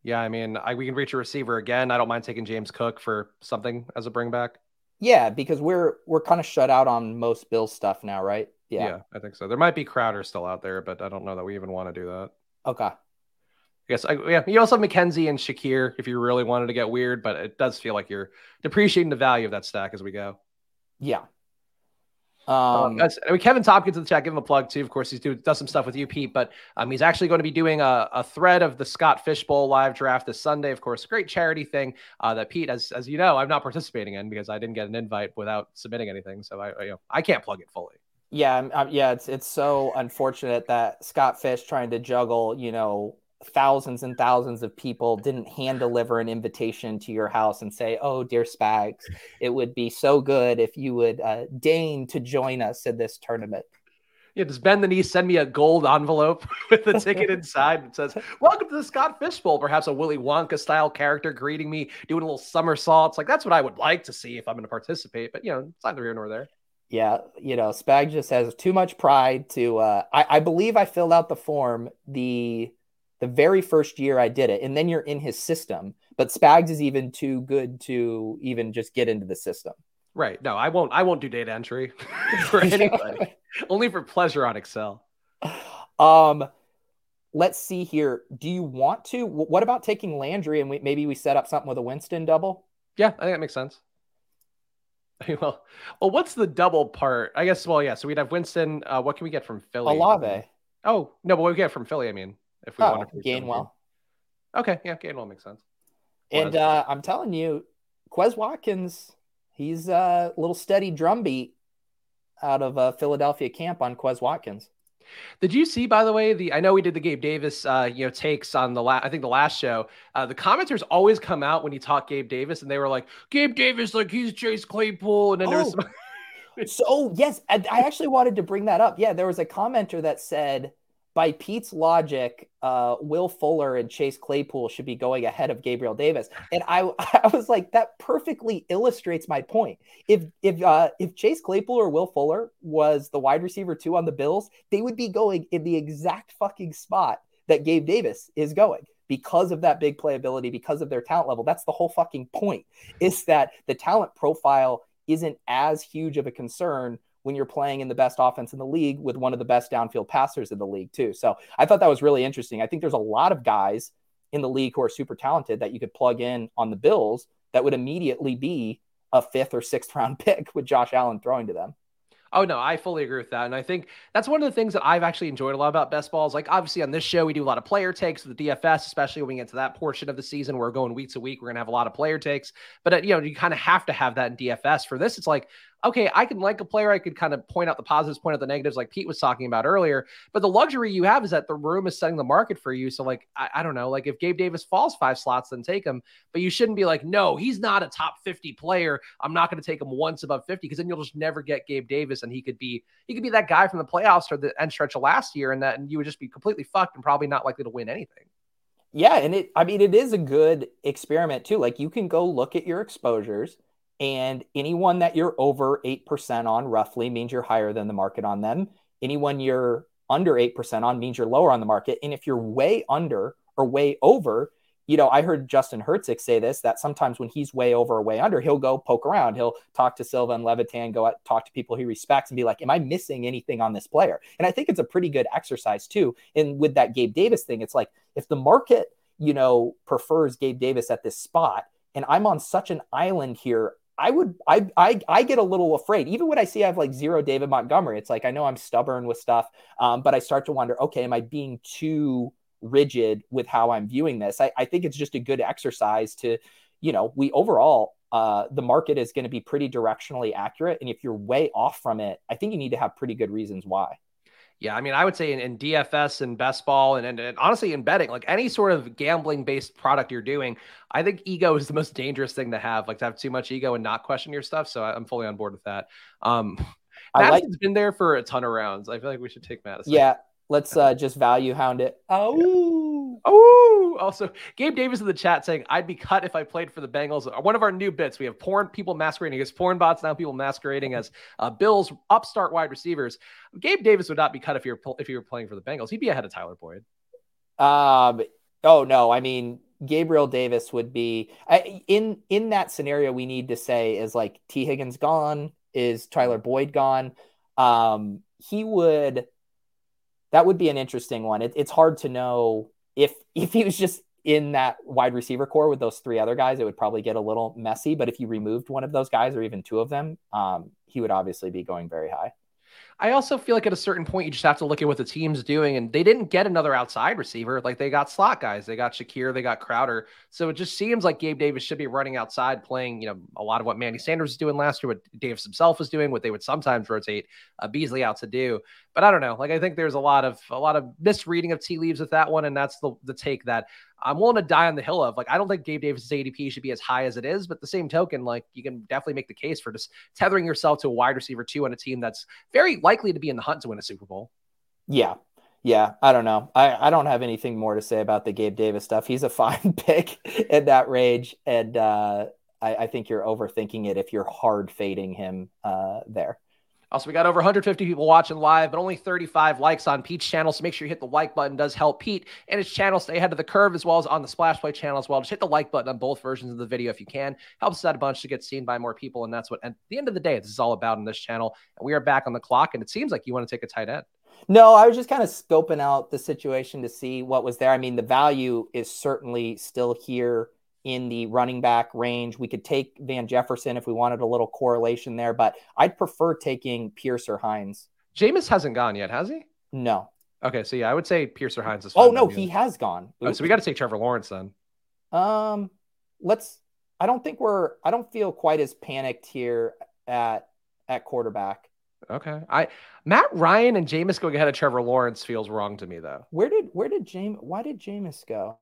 yeah, I mean, I, we can reach a receiver again. I don't mind taking James Cook for something as a bring back. Yeah, because we're we're kind of shut out on most Bill stuff now, right? Yeah. yeah, I think so. There might be Crowder still out there, but I don't know that we even want to do that. Okay. I guess I, yeah, you also have McKenzie and Shakir if you really wanted to get weird, but it does feel like you're depreciating the value of that stack as we go. Yeah. Um, I mean, Kevin Tompkins in the chat, give him a plug too. Of course, he's doing does some stuff with you, Pete, but um, he's actually going to be doing a, a thread of the Scott Fishbowl live draft this Sunday. Of course, great charity thing uh, that Pete, as as you know, I'm not participating in because I didn't get an invite without submitting anything, so I you know I can't plug it fully. Yeah, um, yeah, it's it's so unfortunate that Scott Fish trying to juggle, you know, thousands and thousands of people didn't hand deliver an invitation to your house and say, "Oh, dear Spags, it would be so good if you would uh, deign to join us in this tournament." Yeah, does Ben the knee send me a gold envelope with a ticket inside that says, Welcome to the Scott Fishbowl? Perhaps a Willy Wonka style character greeting me, doing a little somersaults. Like, that's what I would like to see if I'm going to participate. But, you know, it's neither here nor there. Yeah, you know, Spag just has too much pride to. Uh, I, I believe I filled out the form the the very first year I did it, and then you're in his system. But Spags is even too good to even just get into the system. Right. No, I won't. I won't do data entry for anybody. Only for pleasure on Excel. Um, let's see here. Do you want to? What about taking Landry and we, maybe we set up something with a Winston double? Yeah, I think that makes sense. well, well, what's the double part? I guess. Well, yeah. So we'd have Winston. Uh, what can we get from Philly? Olave. Oh no, but what we get from Philly? I mean, if we oh, want to Gainwell. Okay, yeah, Gainwell makes sense. And uh, I'm telling you, Quez Watkins, he's a little steady drumbeat out of uh, Philadelphia camp on Quez Watkins. Did you see, by the way, the I know we did the Gabe Davis, uh, you know, takes on the last, I think the last show. Uh, the commenters always come out when you talk Gabe Davis, and they were like, Gabe Davis, like he's Chase Claypool, and then oh. there was. Some... so yes, I, I actually wanted to bring that up. Yeah, there was a commenter that said by Pete's logic, uh, Will Fuller and Chase Claypool should be going ahead of Gabriel Davis. And I, I was like, that perfectly illustrates my point. If if uh, if Chase Claypool or Will Fuller was the wide receiver two on the Bills, they would be going in the exact fucking spot that Gabe Davis is going because of that big playability, because of their talent level. That's the whole fucking point. Is that the talent profile isn't as huge of a concern when you're playing in the best offense in the league with one of the best downfield passers in the league, too. So I thought that was really interesting. I think there's a lot of guys in the league who are super talented that you could plug in on the Bills that would immediately be a fifth or sixth round pick with Josh Allen throwing to them. Oh no, I fully agree with that, and I think that's one of the things that I've actually enjoyed a lot about best balls. Like obviously on this show, we do a lot of player takes with the DFS, especially when we get to that portion of the season. Where we're going week to week. We're gonna have a lot of player takes, but uh, you know you kind of have to have that in DFS. For this, it's like okay, I can like a player. I could kind of point out the positives, point out the negatives, like Pete was talking about earlier. But the luxury you have is that the room is setting the market for you. So, like, I, I don't know, like if Gabe Davis falls five slots, then take him. But you shouldn't be like, no, he's not a top 50 player. I'm not going to take him once above 50 because then you'll just never get Gabe Davis. And he could be, he could be that guy from the playoffs or the end stretch of last year. And that, and you would just be completely fucked and probably not likely to win anything. Yeah. And it, I mean, it is a good experiment too. Like, you can go look at your exposures and anyone that you're over 8% on roughly means you're higher than the market on them. Anyone you're under 8% on means you're lower on the market. And if you're way under or way over, you know, I heard Justin Herzig say this that sometimes when he's way over or way under, he'll go poke around. He'll talk to Silva and Levitan, go out, talk to people he respects and be like, Am I missing anything on this player? And I think it's a pretty good exercise too. And with that Gabe Davis thing, it's like if the market, you know, prefers Gabe Davis at this spot, and I'm on such an island here, I would I, I I get a little afraid even when I see I have like zero David Montgomery. It's like I know I'm stubborn with stuff, um, but I start to wonder, okay, am I being too rigid with how I'm viewing this? I, I think it's just a good exercise to, you know, we overall uh, the market is going to be pretty directionally accurate, and if you're way off from it, I think you need to have pretty good reasons why. Yeah, I mean, I would say in, in DFS and best ball and, and, and, honestly in betting, like any sort of gambling based product you're doing, I think ego is the most dangerous thing to have, like to have too much ego and not question your stuff. So I, am fully on board with that. Um, Madison's like, been there for a ton of rounds. I feel like we should take Madison. Yeah, let's uh, just value hound it. Oh, yeah. oh. Also, Gabe Davis in the chat saying I'd be cut if I played for the Bengals. One of our new bits. We have porn people masquerading as porn bots now. People masquerading as uh, Bills upstart wide receivers. Gabe Davis would not be cut if you're if you were playing for the Bengals. He'd be ahead of Tyler Boyd. Um. Oh no. I mean, Gabriel Davis would be I, in in that scenario. We need to say is like Tee Higgins gone. Is Tyler Boyd gone? Um, he would. That would be an interesting one. It, it's hard to know if if he was just in that wide receiver core with those three other guys, it would probably get a little messy. But if you removed one of those guys or even two of them, um, he would obviously be going very high. I also feel like at a certain point you just have to look at what the team's doing, and they didn't get another outside receiver. Like they got slot guys, they got Shakir, they got Crowder. So it just seems like Gabe Davis should be running outside, playing you know a lot of what Manny Sanders was doing last year, what Davis himself was doing, what they would sometimes rotate uh, Beasley out to do. But I don't know. Like I think there's a lot of a lot of misreading of tea leaves with that one, and that's the the take that I'm willing to die on the hill of. Like, I don't think Gabe Davis's ADP should be as high as it is, but the same token, like, you can definitely make the case for just tethering yourself to a wide receiver two on a team that's very likely to be in the hunt to win a Super Bowl. Yeah. Yeah. I don't know. I, I don't have anything more to say about the Gabe Davis stuff. He's a fine pick in that range. And uh, I, I think you're overthinking it if you're hard fading him uh, there. Uh, also, we got over 150 people watching live, but only 35 likes on Pete's channel. So make sure you hit the like button. Does help Pete and his channel stay ahead of the curve, as well as on the Splash Play channel as well. Just hit the like button on both versions of the video if you can. Helps us out a bunch to get seen by more people, and that's what. at the end of the day, this is all about in this channel. And we are back on the clock, and it seems like you want to take a tight end. No, I was just kind of scoping out the situation to see what was there. I mean, the value is certainly still here in the running back range. We could take Van Jefferson if we wanted a little correlation there, but I'd prefer taking Pierce or Hines. Jameis hasn't gone yet, has he? No. Okay, so yeah, I would say Pierce or Hines is. Oh no, he has gone. Oh, so we got to take Trevor Lawrence then. Um, let's. I don't think we're. I don't feel quite as panicked here at at quarterback. Okay, I Matt Ryan and Jameis going ahead of Trevor Lawrence feels wrong to me though. Where did where did James? Why did Jameis go?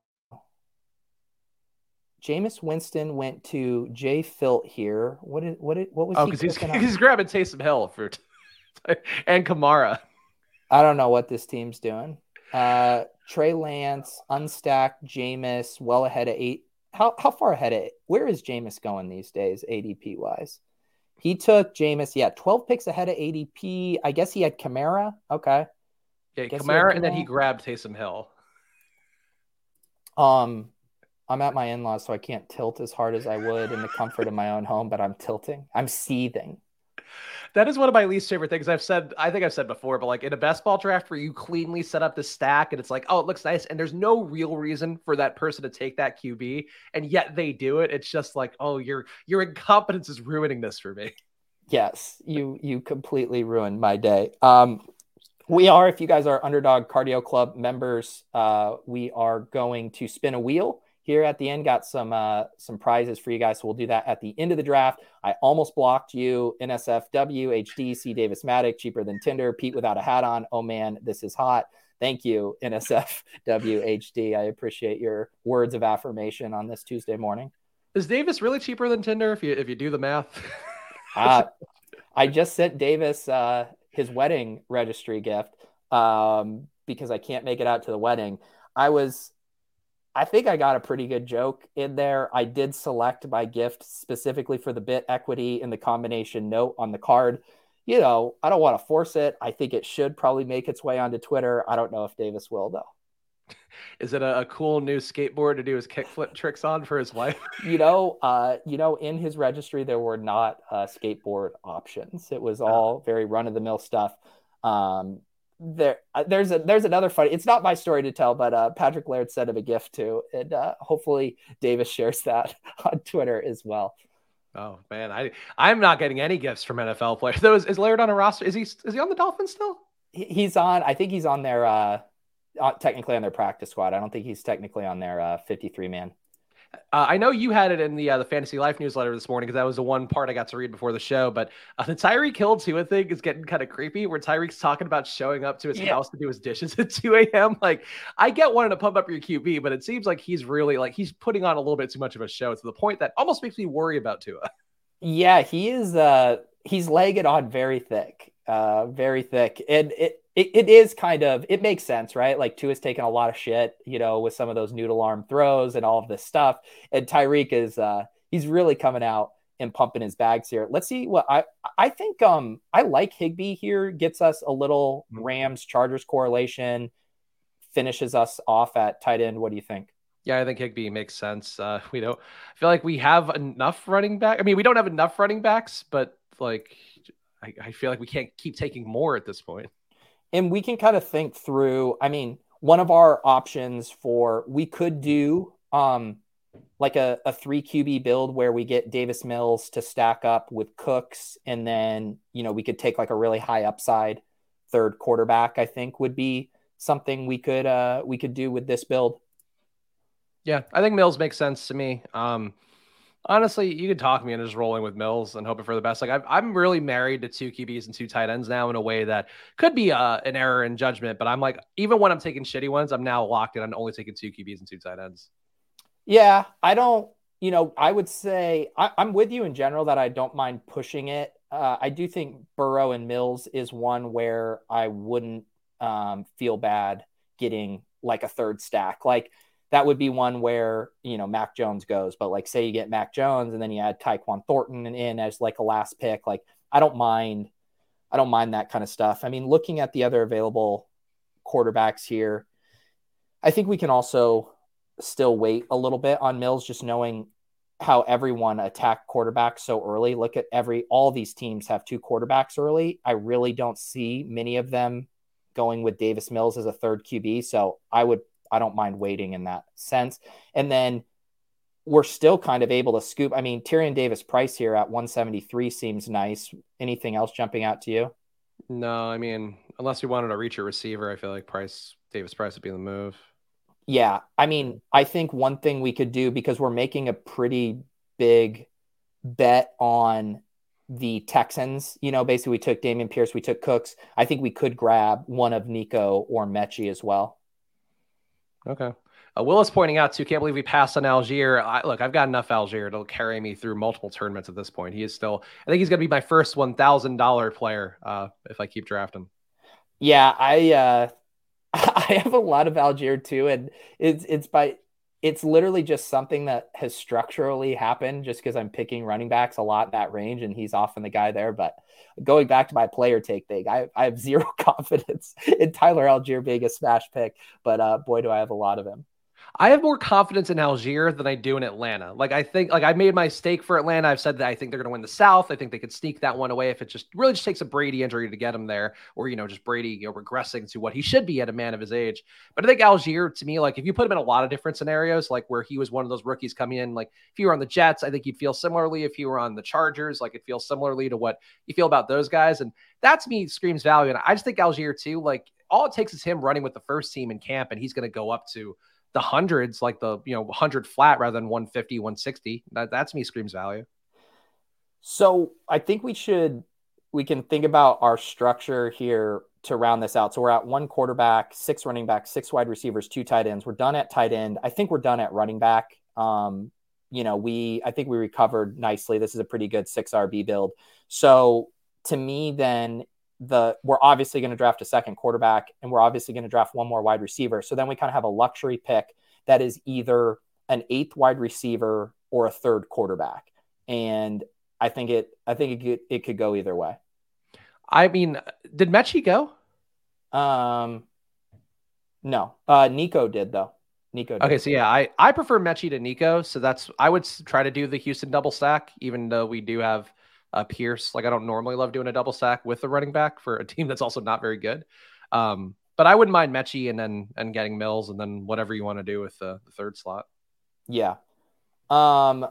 Jameis Winston went to Jay Filt here. What did what did what was? Oh, because he's he's grabbing Taysom Hill for and Kamara. I don't know what this team's doing. Uh, Trey Lance, unstacked Jameis, well ahead of eight. How how far ahead of where is Jameis going these days, ADP wise? He took Jameis, yeah, 12 picks ahead of ADP. I guess he had Kamara. Okay. Yeah, Kamara, and then he grabbed Taysom Hill. Um, I'm at my in-laws, so I can't tilt as hard as I would in the comfort of my own home, but I'm tilting. I'm seething. That is one of my least favorite things. I've said, I think I've said before, but like in a best ball draft where you cleanly set up the stack and it's like, oh, it looks nice, and there's no real reason for that person to take that QB, and yet they do it. It's just like, oh, your your incompetence is ruining this for me. Yes, you you completely ruined my day. Um, we are, if you guys are Underdog Cardio Club members, uh, we are going to spin a wheel here at the end. Got some uh, some prizes for you guys, so we'll do that at the end of the draft. I almost blocked you, NSFW, HD, C Davis Matic, cheaper than Tinder, Pete without a hat on. Oh man, this is hot. Thank you, NSFW HD. I appreciate your words of affirmation on this Tuesday morning. Is Davis really cheaper than Tinder if you if you do the math? uh, I just sent Davis uh, his wedding registry gift um, because I can't make it out to the wedding. I was I think I got a pretty good joke in there. I did select my gift specifically for the bit equity in the combination note on the card. You know, I don't want to force it. I think it should probably make its way onto Twitter. I don't know if Davis will though. Is it a, a cool new skateboard to do his kickflip tricks on for his wife? you know, uh, you know, in his registry there were not uh, skateboard options. It was all very run of the mill stuff. Um, there uh, there's a there's another funny it's not my story to tell but uh, patrick laird sent him a gift too and uh, hopefully davis shares that on twitter as well. Oh man i i'm not getting any gifts from nfl players. Though is, is laird on a roster? Is he is he on the dolphins still? He's on i think he's on their uh technically on their practice squad. I don't think he's technically on their uh 53 man Uh, I know you had it in the uh, the Fantasy Life newsletter this morning because that was the one part I got to read before the show. But uh, the Tyreek Hill Tua thing is getting kind of creepy, where Tyreek's talking about showing up to his yeah. house to do his dishes at 2 a.m. Like, I get wanting to pump up your QB, but it seems like he's really like he's putting on a little bit too much of a show to the point that almost makes me worry about Tua. Yeah, he is. uh He's legged on very thick, uh, very thick, and it it, it is kind of it makes sense, right? Like two Tua's taking a lot of shit, you know, with some of those noodle arm throws and all of this stuff. And Tyreek is uh he's really coming out and pumping his bags here. Let's see what I I think um I like Higbee here, gets us a little mm-hmm. Rams Chargers correlation, finishes us off at tight end. What do you think? Yeah, I think Higbee makes sense. Uh, we don't I feel like we have enough running back. I mean, we don't have enough running backs, but like I, I feel like we can't keep taking more at this point and we can kind of think through. I mean, one of our options for we could do um, like a, a three QB build where we get Davis Mills to stack up with Cooks, and then you know we could take like a really high upside third quarterback. I think would be something we could uh, we could do with this build. Yeah, I think Mills makes sense to me. Um, honestly, you could talk me into just rolling with Mills and hoping for the best. Like i am really married to two QBs and two tight ends now in a way that could be uh, an error in judgment. But I'm like, even when I'm taking shitty ones, I'm now locked in on only taking two QBs and two tight ends. Yeah, I don't. You know, I would say I, am with you in general that I don't mind pushing it. Uh, I do think Burrow and Mills is one where I wouldn't um, feel bad getting like a third stack. Like that would be one where you know Mac Jones goes. But like, say you get Mac Jones and then you add Tyquan Thornton in as like a last pick. Like, I don't mind. I don't mind that kind of stuff. I mean, looking at the other available quarterbacks here, I think we can also still wait a little bit on Mills, just knowing how everyone attacked quarterbacks so early. Look at every all these teams have two quarterbacks early. I really don't see many of them going with Davis Mills as a third QB. So I would I don't mind waiting in that sense. And then we're still kind of able to scoop. I mean, Tyrion Davis Price here at 173 seems nice. Anything else jumping out to you? No, I mean, unless we wanted to reach a receiver, I feel like Price Davis Price would be the move. Yeah, I mean, I think one thing we could do because we're making a pretty big bet on the Texans. You know, basically we took Dameon Pierce, we took Cooks. I think we could grab one of Nico or Metchie as well. Okay. Uh, Willis pointing out too, can't believe we passed on Allgeier. I, look, I've got enough Allgeier to carry me through multiple tournaments at this point. He is still, I think he's going to be my first one thousand dollar player uh, if I keep drafting. Yeah, I uh, I have a lot of Allgeier too, and it's it's by it's literally just something that has structurally happened just because I'm picking running backs a lot in that range, and he's often the guy there. But going back to my player take thing, I, I have zero confidence in Tyler Allgeier being a smash pick, but uh, boy, do I have a lot of him. I have more confidence in Allgeier than I do in Atlanta. Like I think, like I made my stake for Atlanta. I've said that I think they're going to win the South. I think they could sneak that one away if it just really just takes a Brady injury to get him there, or you know, just Brady you know regressing to what he should be at a man of his age. But I think Allgeier, to me, like if you put him in a lot of different scenarios, like where he was one of those rookies coming in, like if you were on the Jets, I think you'd feel similarly. If you were on the Chargers, like it feels similarly to what you feel about those guys, and that to me screams value. And I just think Allgeier too, like all it takes is him running with the first team in camp, and he's going to go up to the hundreds, like the you know 100 flat rather than 150, 160. That that's me screams value. So I think we should we can think about our structure here to round this out. So we're at one quarterback, six running back, six wide receivers, two tight ends. We're done at tight end. I think we're done at running back. Um, you know, we I think we recovered nicely. This is a pretty good six RB build. So to me, then the we're obviously going to draft a second quarterback and we're obviously going to draft one more wide receiver. So then we kind of have a luxury pick that is either an eighth wide receiver or a third quarterback. And I think it I think it could, it could go either way. I mean, did Metchie go? Um no. Uh Nico did though. Nico. Did. Okay, so yeah, I I prefer Metchie to Nico, so that's I would try to do the Houston double stack even though we do have uh, Pierce. Like I don't normally love doing a double sack with the running back for a team that's also not very good. Um, but I wouldn't mind Metchie and then and getting Mills and then whatever you want to do with the, the third slot. Yeah. Um,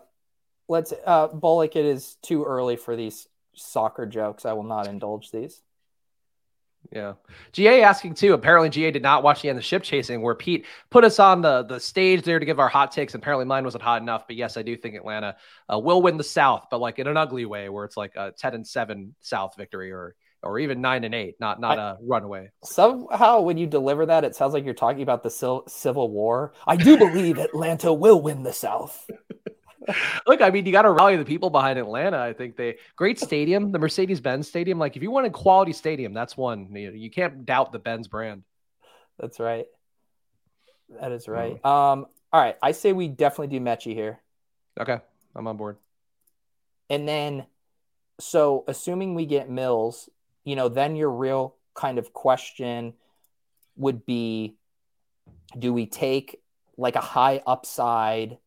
let's uh, Bullock. It is too early for these soccer jokes. I will not indulge these. Yeah. GA asking too. Apparently, GA did not watch the end of ship chasing, where Pete put us on the the stage there to give our hot takes. Apparently, mine wasn't hot enough. But yes, I do think Atlanta uh, will win the South, but like in an ugly way, where it's like a ten and seven South victory, or or even nine and eight, not not I, a runaway. Somehow, when you deliver that, it sounds like you're talking about the Civil War. I do believe Atlanta will win the South. Look, I mean, you got to rally the people behind Atlanta. I think they great stadium, the Mercedes Benz Stadium. Like, if you want a quality stadium, that's one. You, you can't doubt the Benz brand. That's right. That is right. Mm. Um, all right, I say we definitely do Metchie here. Okay, I'm on board. And then, so assuming we get Mills, you know, then your real kind of question would be, do we take like a high upside?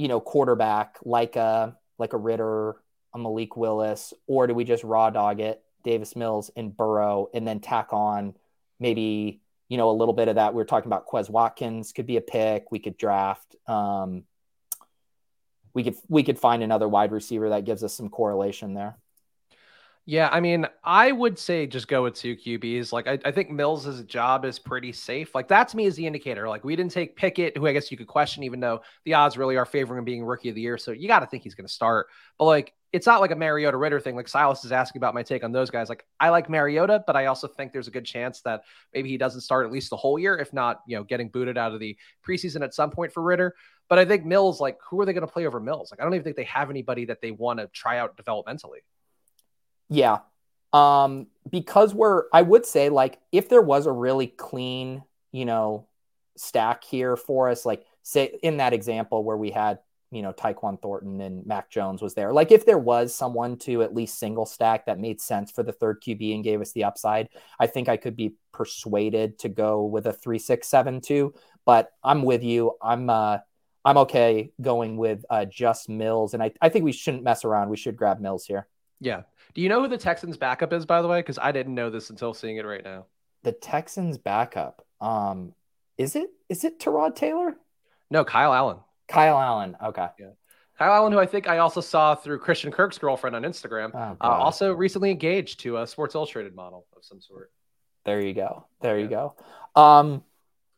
You know, quarterback like a like a Ridder, a Malik Willis, or do we just raw dog it, Davis Mills and Burrow, and then tack on maybe you know a little bit of that? We are talking about Quez Watkins could be a pick. We could draft. Um, we could we could find another wide receiver that gives us some correlation there. Yeah, I mean, I would say just go with two QBs. Like, I, I think Mills' job is pretty safe. Like, that to me is the indicator. Like, we didn't take Pickett, who I guess you could question, even though the odds really are favoring him being rookie of the year. So you got to think he's going to start. But like, it's not like a Mariota Ridder thing. Like Silas is asking about my take on those guys. Like, I like Mariota, but I also think there's a good chance that maybe he doesn't start at least the whole year, if not, you know, getting booted out of the preseason at some point for Ridder. But I think Mills, like, who are they going to play over Mills? Like, I don't even think they have anybody that they want to try out developmentally. Yeah, um, because we're, I would say, like, if there was a really clean, you know, stack here for us, like, say in that example where we had, you know, Tyquan Thornton and Mac Jones was there, like, if there was someone to at least single stack that made sense for the third QB and gave us the upside, I think I could be persuaded to go with a three, six, seven, two. But I'm with you. I'm, uh, I'm okay going with uh, just Mills, and I, I think we shouldn't mess around. We should grab Mills here. Yeah, do you know who the Texans backup is, by the way? Because I didn't know this until seeing it right now. The Texans backup. Um, is it is it Tyrod Taylor? No, Kyle Allen. Kyle Allen. Okay. Yeah. Kyle Allen, who I think I also saw through Christian Kirk's girlfriend on Instagram, oh, uh, also recently engaged to a Sports Illustrated model of some sort. There you go. There yeah. you go. Um,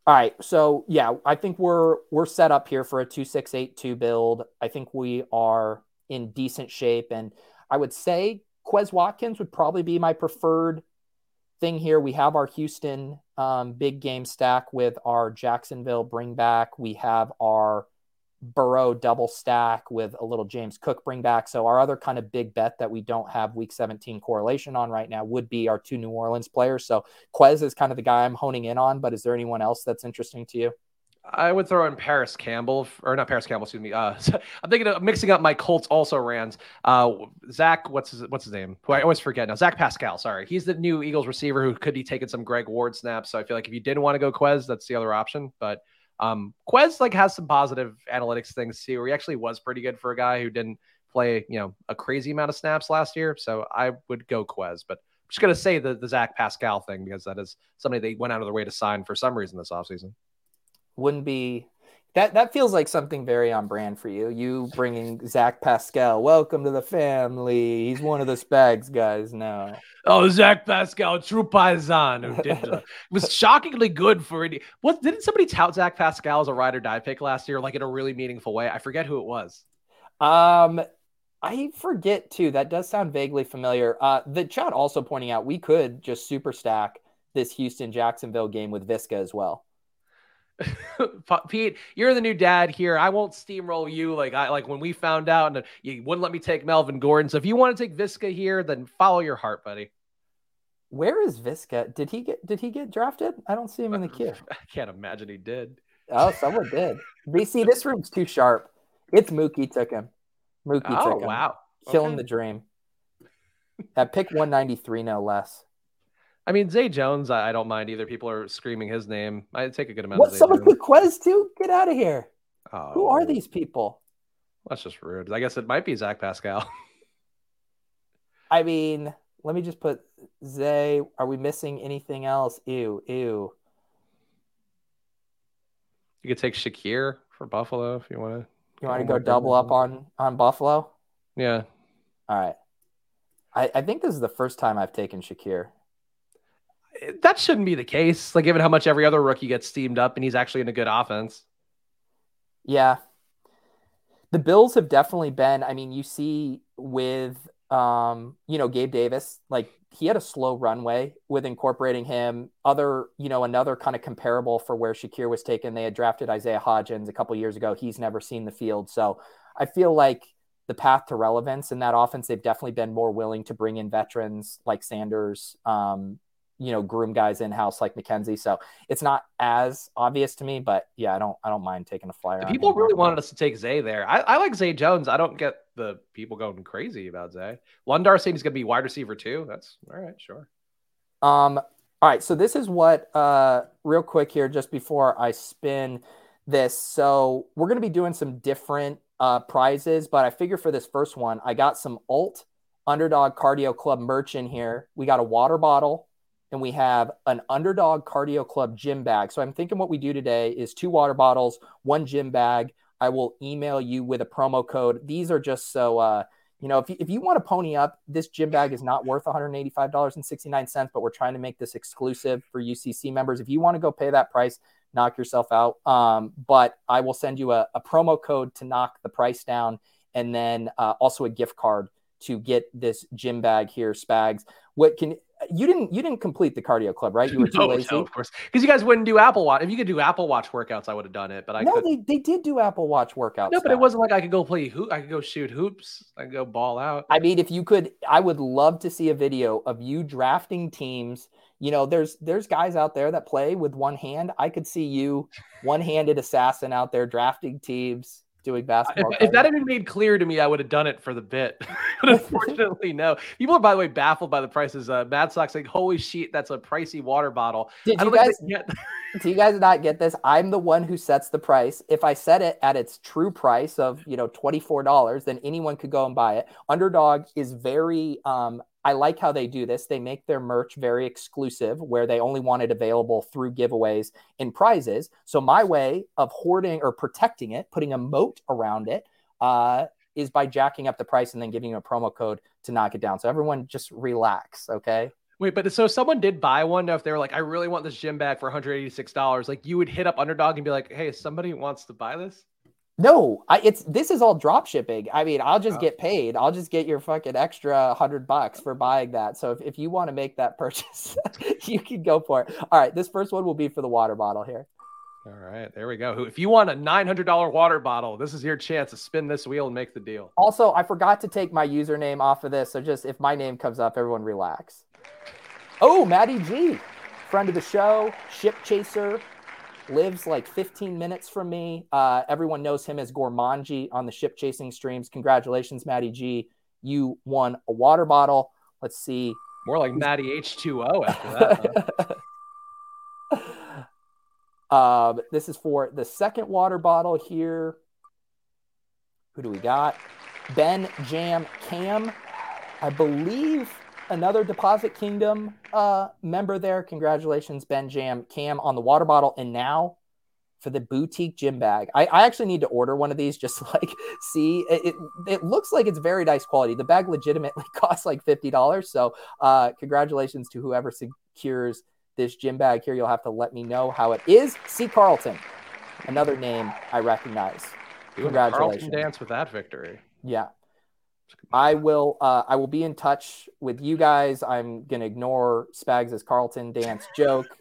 all right. So yeah, I think we're we're set up here for a two six eight two build. I think we are in decent shape, and I would say Quez Watkins would probably be my preferred thing here. We have our Houston um, big game stack with our Jacksonville bring back. We have our Burrow double stack with a little James Cook bring back. So our other kind of big bet that we don't have week 17 correlation on right now would be our two New Orleans players. So Quez is kind of the guy I'm honing in on, but is there anyone else that's interesting to you? I would throw in Parris Campbell, or not Parris Campbell, excuse me. Uh, I'm thinking of mixing up my Colts also Rans. Uh, Zach, what's his what's his name? Who I always forget now. Zach Pascal. Sorry, he's the new Eagles receiver who could be taking some Greg Ward snaps. So I feel like if you didn't want to go Quez, that's the other option. But um, Quez like has some positive analytics things too. Where he actually was pretty good for a guy who didn't play you know a crazy amount of snaps last year. So I would go Quez, but. I'm just gonna say the, the Zach Pascal thing because that is somebody they went out of their way to sign for some reason this offseason wouldn't be that that feels like something very on brand for you. You bringing Zach Pascal, welcome to the family. He's one of the Spags guys now. Oh, Zach Pascal, true paisan, who did uh, was shockingly good for it. What didn't somebody tout Zach Pascal as a ride or die pick last year, like in a really meaningful way? I forget who it was. Um, I forget too. That does sound vaguely familiar. Uh, the chat also pointing out we could just super stack this Houston Jacksonville game with Viska as well. Pete, you're the new dad here. I won't steamroll you like I like when we found out and you wouldn't let me take Melvin Gordon. So if you want to take Visca here, then follow your heart, buddy. Where is Visca? Did he get did he get drafted? I don't see him in the queue. I can't imagine he did. Oh, someone did. BC, this room's too sharp. It's Mookie took him. Mookie oh, took him. Wow. Killing okay. the dream. At pick 193, no less. I mean, Zay Jones, I, I, don't mind either. People are screaming his name. I take a good amount. What? Someone put Quez too? Get out of here. Oh. Who are oh. these people? That's just rude. I guess it might be Zach Pascal. I mean, let me just put Zay. Are we missing anything else? Ew, ew. You could take Shakir for Buffalo if you want to. You want to go double up on on Buffalo? Yeah. All right. I, I think this is the first time I've taken Shakir. That shouldn't be the case. Like, given how much every other rookie gets steamed up and he's actually in a good offense. Yeah. The Bills have definitely been, I mean, you see with, um, you know, Gabe Davis, like he had a slow runway with incorporating him. Other, you know, another kind of comparable for where Shakir was taken. They had drafted Isaiah Hodgins a couple years ago. He's never seen the field. So I feel like the path to relevance in that offense, they've definitely been more willing to bring in veterans like Sanders, um, you know, groom guys in house like McKenzie. So it's not as obvious to me, but yeah, I don't, I don't mind taking a flyer. People really wanted us to take Zay there. I, I, like Zay Jones. I don't get the people going crazy about Zay. Lundar seems going to be wide receiver too. That's all right. Sure. Um, all right. So this is what, uh, real quick here, just before I spin this. So we're going to be doing some different uh, prizes, but I figure for this first one, I got some alt underdog cardio club merch in here. We got a water bottle and we have an underdog cardio club gym bag. So I'm thinking what we do today is two water bottles, one gym bag. I will email you with a promo code. These are just so, uh, you know, if you, if you want to pony up, this gym bag is not worth $185.69, but we're trying to make this exclusive for UCC members. If you want to go pay that price, knock yourself out. Um, but I will send you a, a, promo code to knock the price down, and then uh, also a gift card to get this gym bag here, Spags. What can you didn't you didn't complete the cardio club, right? You were too no, lazy. No, of course, because you guys wouldn't do Apple Watch. If you could do Apple Watch workouts, I would have done it. But I no, they, they did do Apple Watch workouts. No, but it wasn't like I could go play hoop. I could go shoot hoops. I could go ball out. I mean, if you could, I would love to see a video of you drafting teams you know there's there's guys out there that play with one hand i could see you one-handed assassin out there drafting teams doing basketball if, if that had been made clear to me i would have done it for the bit. But unfortunately no. People are by the way baffled by the prices. Uh mad sox like holy shit that's a pricey water bottle. Did you guys get... do you guys not get this? I'm the one who sets the price. If i set it at its true price of you know $24 then anyone could go and buy it. Underdog is very um I like how they do this. They make their merch very exclusive, where they only want it available through giveaways and prizes. So my way of hoarding or protecting it, putting a moat around it, uh, is by jacking up the price and then giving you a promo code to knock it down. So everyone just relax, okay? Wait, but so if someone did buy one. If they were like, I really want this gym bag for $186, like you would hit up Underdog and be like, Hey, somebody wants to buy this. No, I, it's this is all drop shipping. I mean, I'll just oh. get paid. I'll just get your fucking extra hundred bucks for buying that. So if, if you want to make that purchase, you can go for it. All right, this first one will be for the water bottle here. All right, there we go. If you want a nine hundred dollar water bottle, this is your chance to spin this wheel and make the deal. Also, I forgot to take my username off of this, so just if my name comes up, everyone relax. Oh, Maddie G, friend of the show, ship chaser, lives like 15 minutes from me. Uh, everyone knows him as Gormanji on the ship chasing streams. Congratulations, Matty G. You won a water bottle. Let's see. More like Matty H2O after that. Huh? um, this is for the second water bottle here. Who do we got? Ben Jam Cam. I believe another Deposit Kingdom uh, member there. Congratulations, Ben Jam, Cam on the water bottle, and now for the boutique gym bag. I, I actually need to order one of these just to like see. It, it, it looks like it's very nice quality. The bag legitimately costs like fifty dollars. So uh, congratulations to whoever secures this gym bag here. You'll have to let me know how it is. C. Carlton, another name I recognize. Congratulations. Carlton dance with that victory. Yeah. I will uh, I will be in touch with you guys. I'm gonna ignore Spags' Carlton dance joke.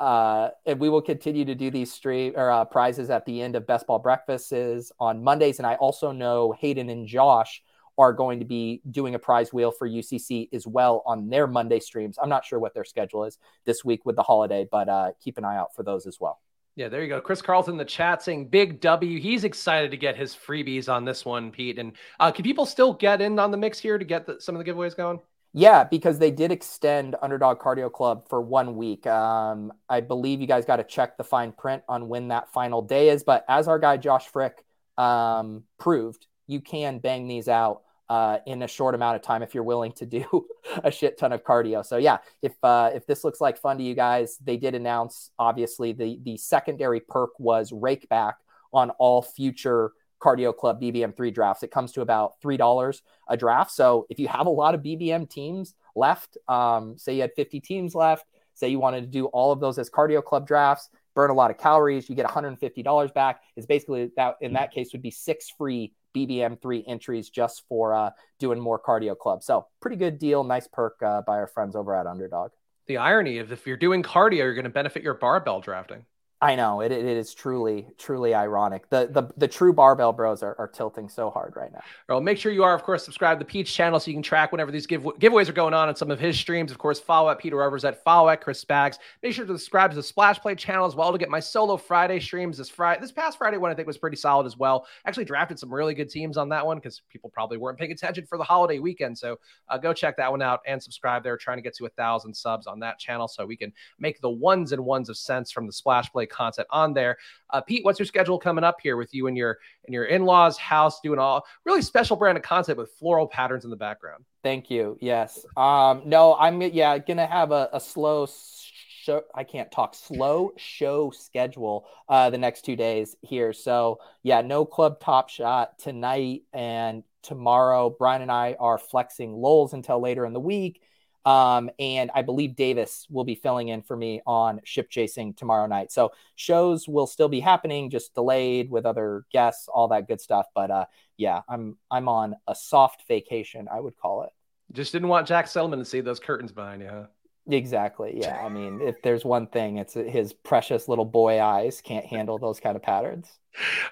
Uh, and we will continue to do these stream or uh, prizes at the end of best ball breakfasts on Mondays. And I also know Hayden and Josh are going to be doing a prize wheel for UCC as well on their Monday streams. I'm not sure what their schedule is this week with the holiday, but uh, keep an eye out for those as well. Yeah, there you go. Chris Carlton in the chat saying big W. He's excited to get his freebies on this one, Pete. And uh, can people still get in on the mix here to get the, some of the giveaways going? Yeah, because they did extend Underdog Cardio Club for one week. Um, I believe you guys got to check the fine print on when that final day is. But as our guy Josh Frick um, proved, you can bang these out uh, in a short amount of time if you're willing to do a shit ton of cardio. So yeah, if uh, if this looks like fun to you guys, they did announce obviously the the secondary perk was rake back on all future cardio club BBM3 drafts. It comes to about three dollars a draft. So if you have a lot of BBM teams left, um, say you had 50 teams left, say you wanted to do all of those as cardio club drafts, burn a lot of calories, you get $150 back. Is basically that in that case would be six free BBM3 entries just for uh, doing more cardio club. So pretty good deal, nice perk uh, by our friends over at Underdog. The irony of if you're doing cardio, you're going to benefit your barbell drafting. I know it, it is truly, truly ironic. The the, the true barbell bros are, are tilting so hard right now. Well, make sure you are, of course, subscribe to Peach channel so you can track whenever these give, giveaways are going on on some of his streams. Of course, follow at Peter Rivers at follow at Chris Spags. Make sure to subscribe to the Splash Play channel as well to get my solo Friday streams. This Friday, this past Friday one I think was pretty solid as well. Actually drafted some really good teams on that one because people probably weren't paying attention for the holiday weekend. So uh, go check that one out and subscribe there. Trying to get to a thousand subs on that channel so we can make the ones and ones of sense from the Splash Play content on there. Uh, Pete, what's your schedule coming up here with you and your and your in-laws house doing all really special brand of content with floral patterns in the background? Thank you. Yes. Um, no, I'm yeah gonna have a, a slow show. I can't talk slow show schedule uh, the next two days here. So yeah, no club top shot tonight and tomorrow. Brian and I are flexing lulls until later in the week. Um, and I believe Davis will be filling in for me on ship chasing tomorrow night. So shows will still be happening, just delayed with other guests, all that good stuff. But uh, yeah, I'm I'm on a soft vacation, I would call it. Just didn't want Jack Selman to see those curtains behind you, huh? Exactly. Yeah. I mean, if there's one thing, it's his precious little boy eyes can't handle those kind of patterns.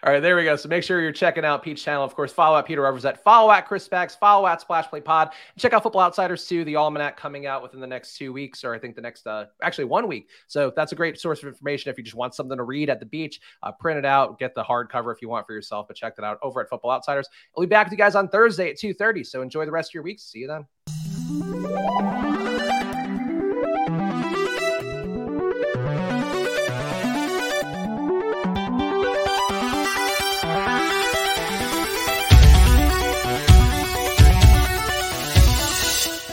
All right, there we go. So make sure you're checking out Pete's channel. Of course, follow at Pete Overzet, follow at Chris Spags, follow at Splash Play Pod. And check out Football Outsiders too, the almanac coming out within the next two weeks, or I think the next, uh, actually one week. So that's a great source of information if you just want something to read at the beach. Uh, print it out, get the hardcover if you want for yourself. But check that out over at Football Outsiders. I'll be back with you guys on Thursday at 2:30. So enjoy the rest of your week. See you then.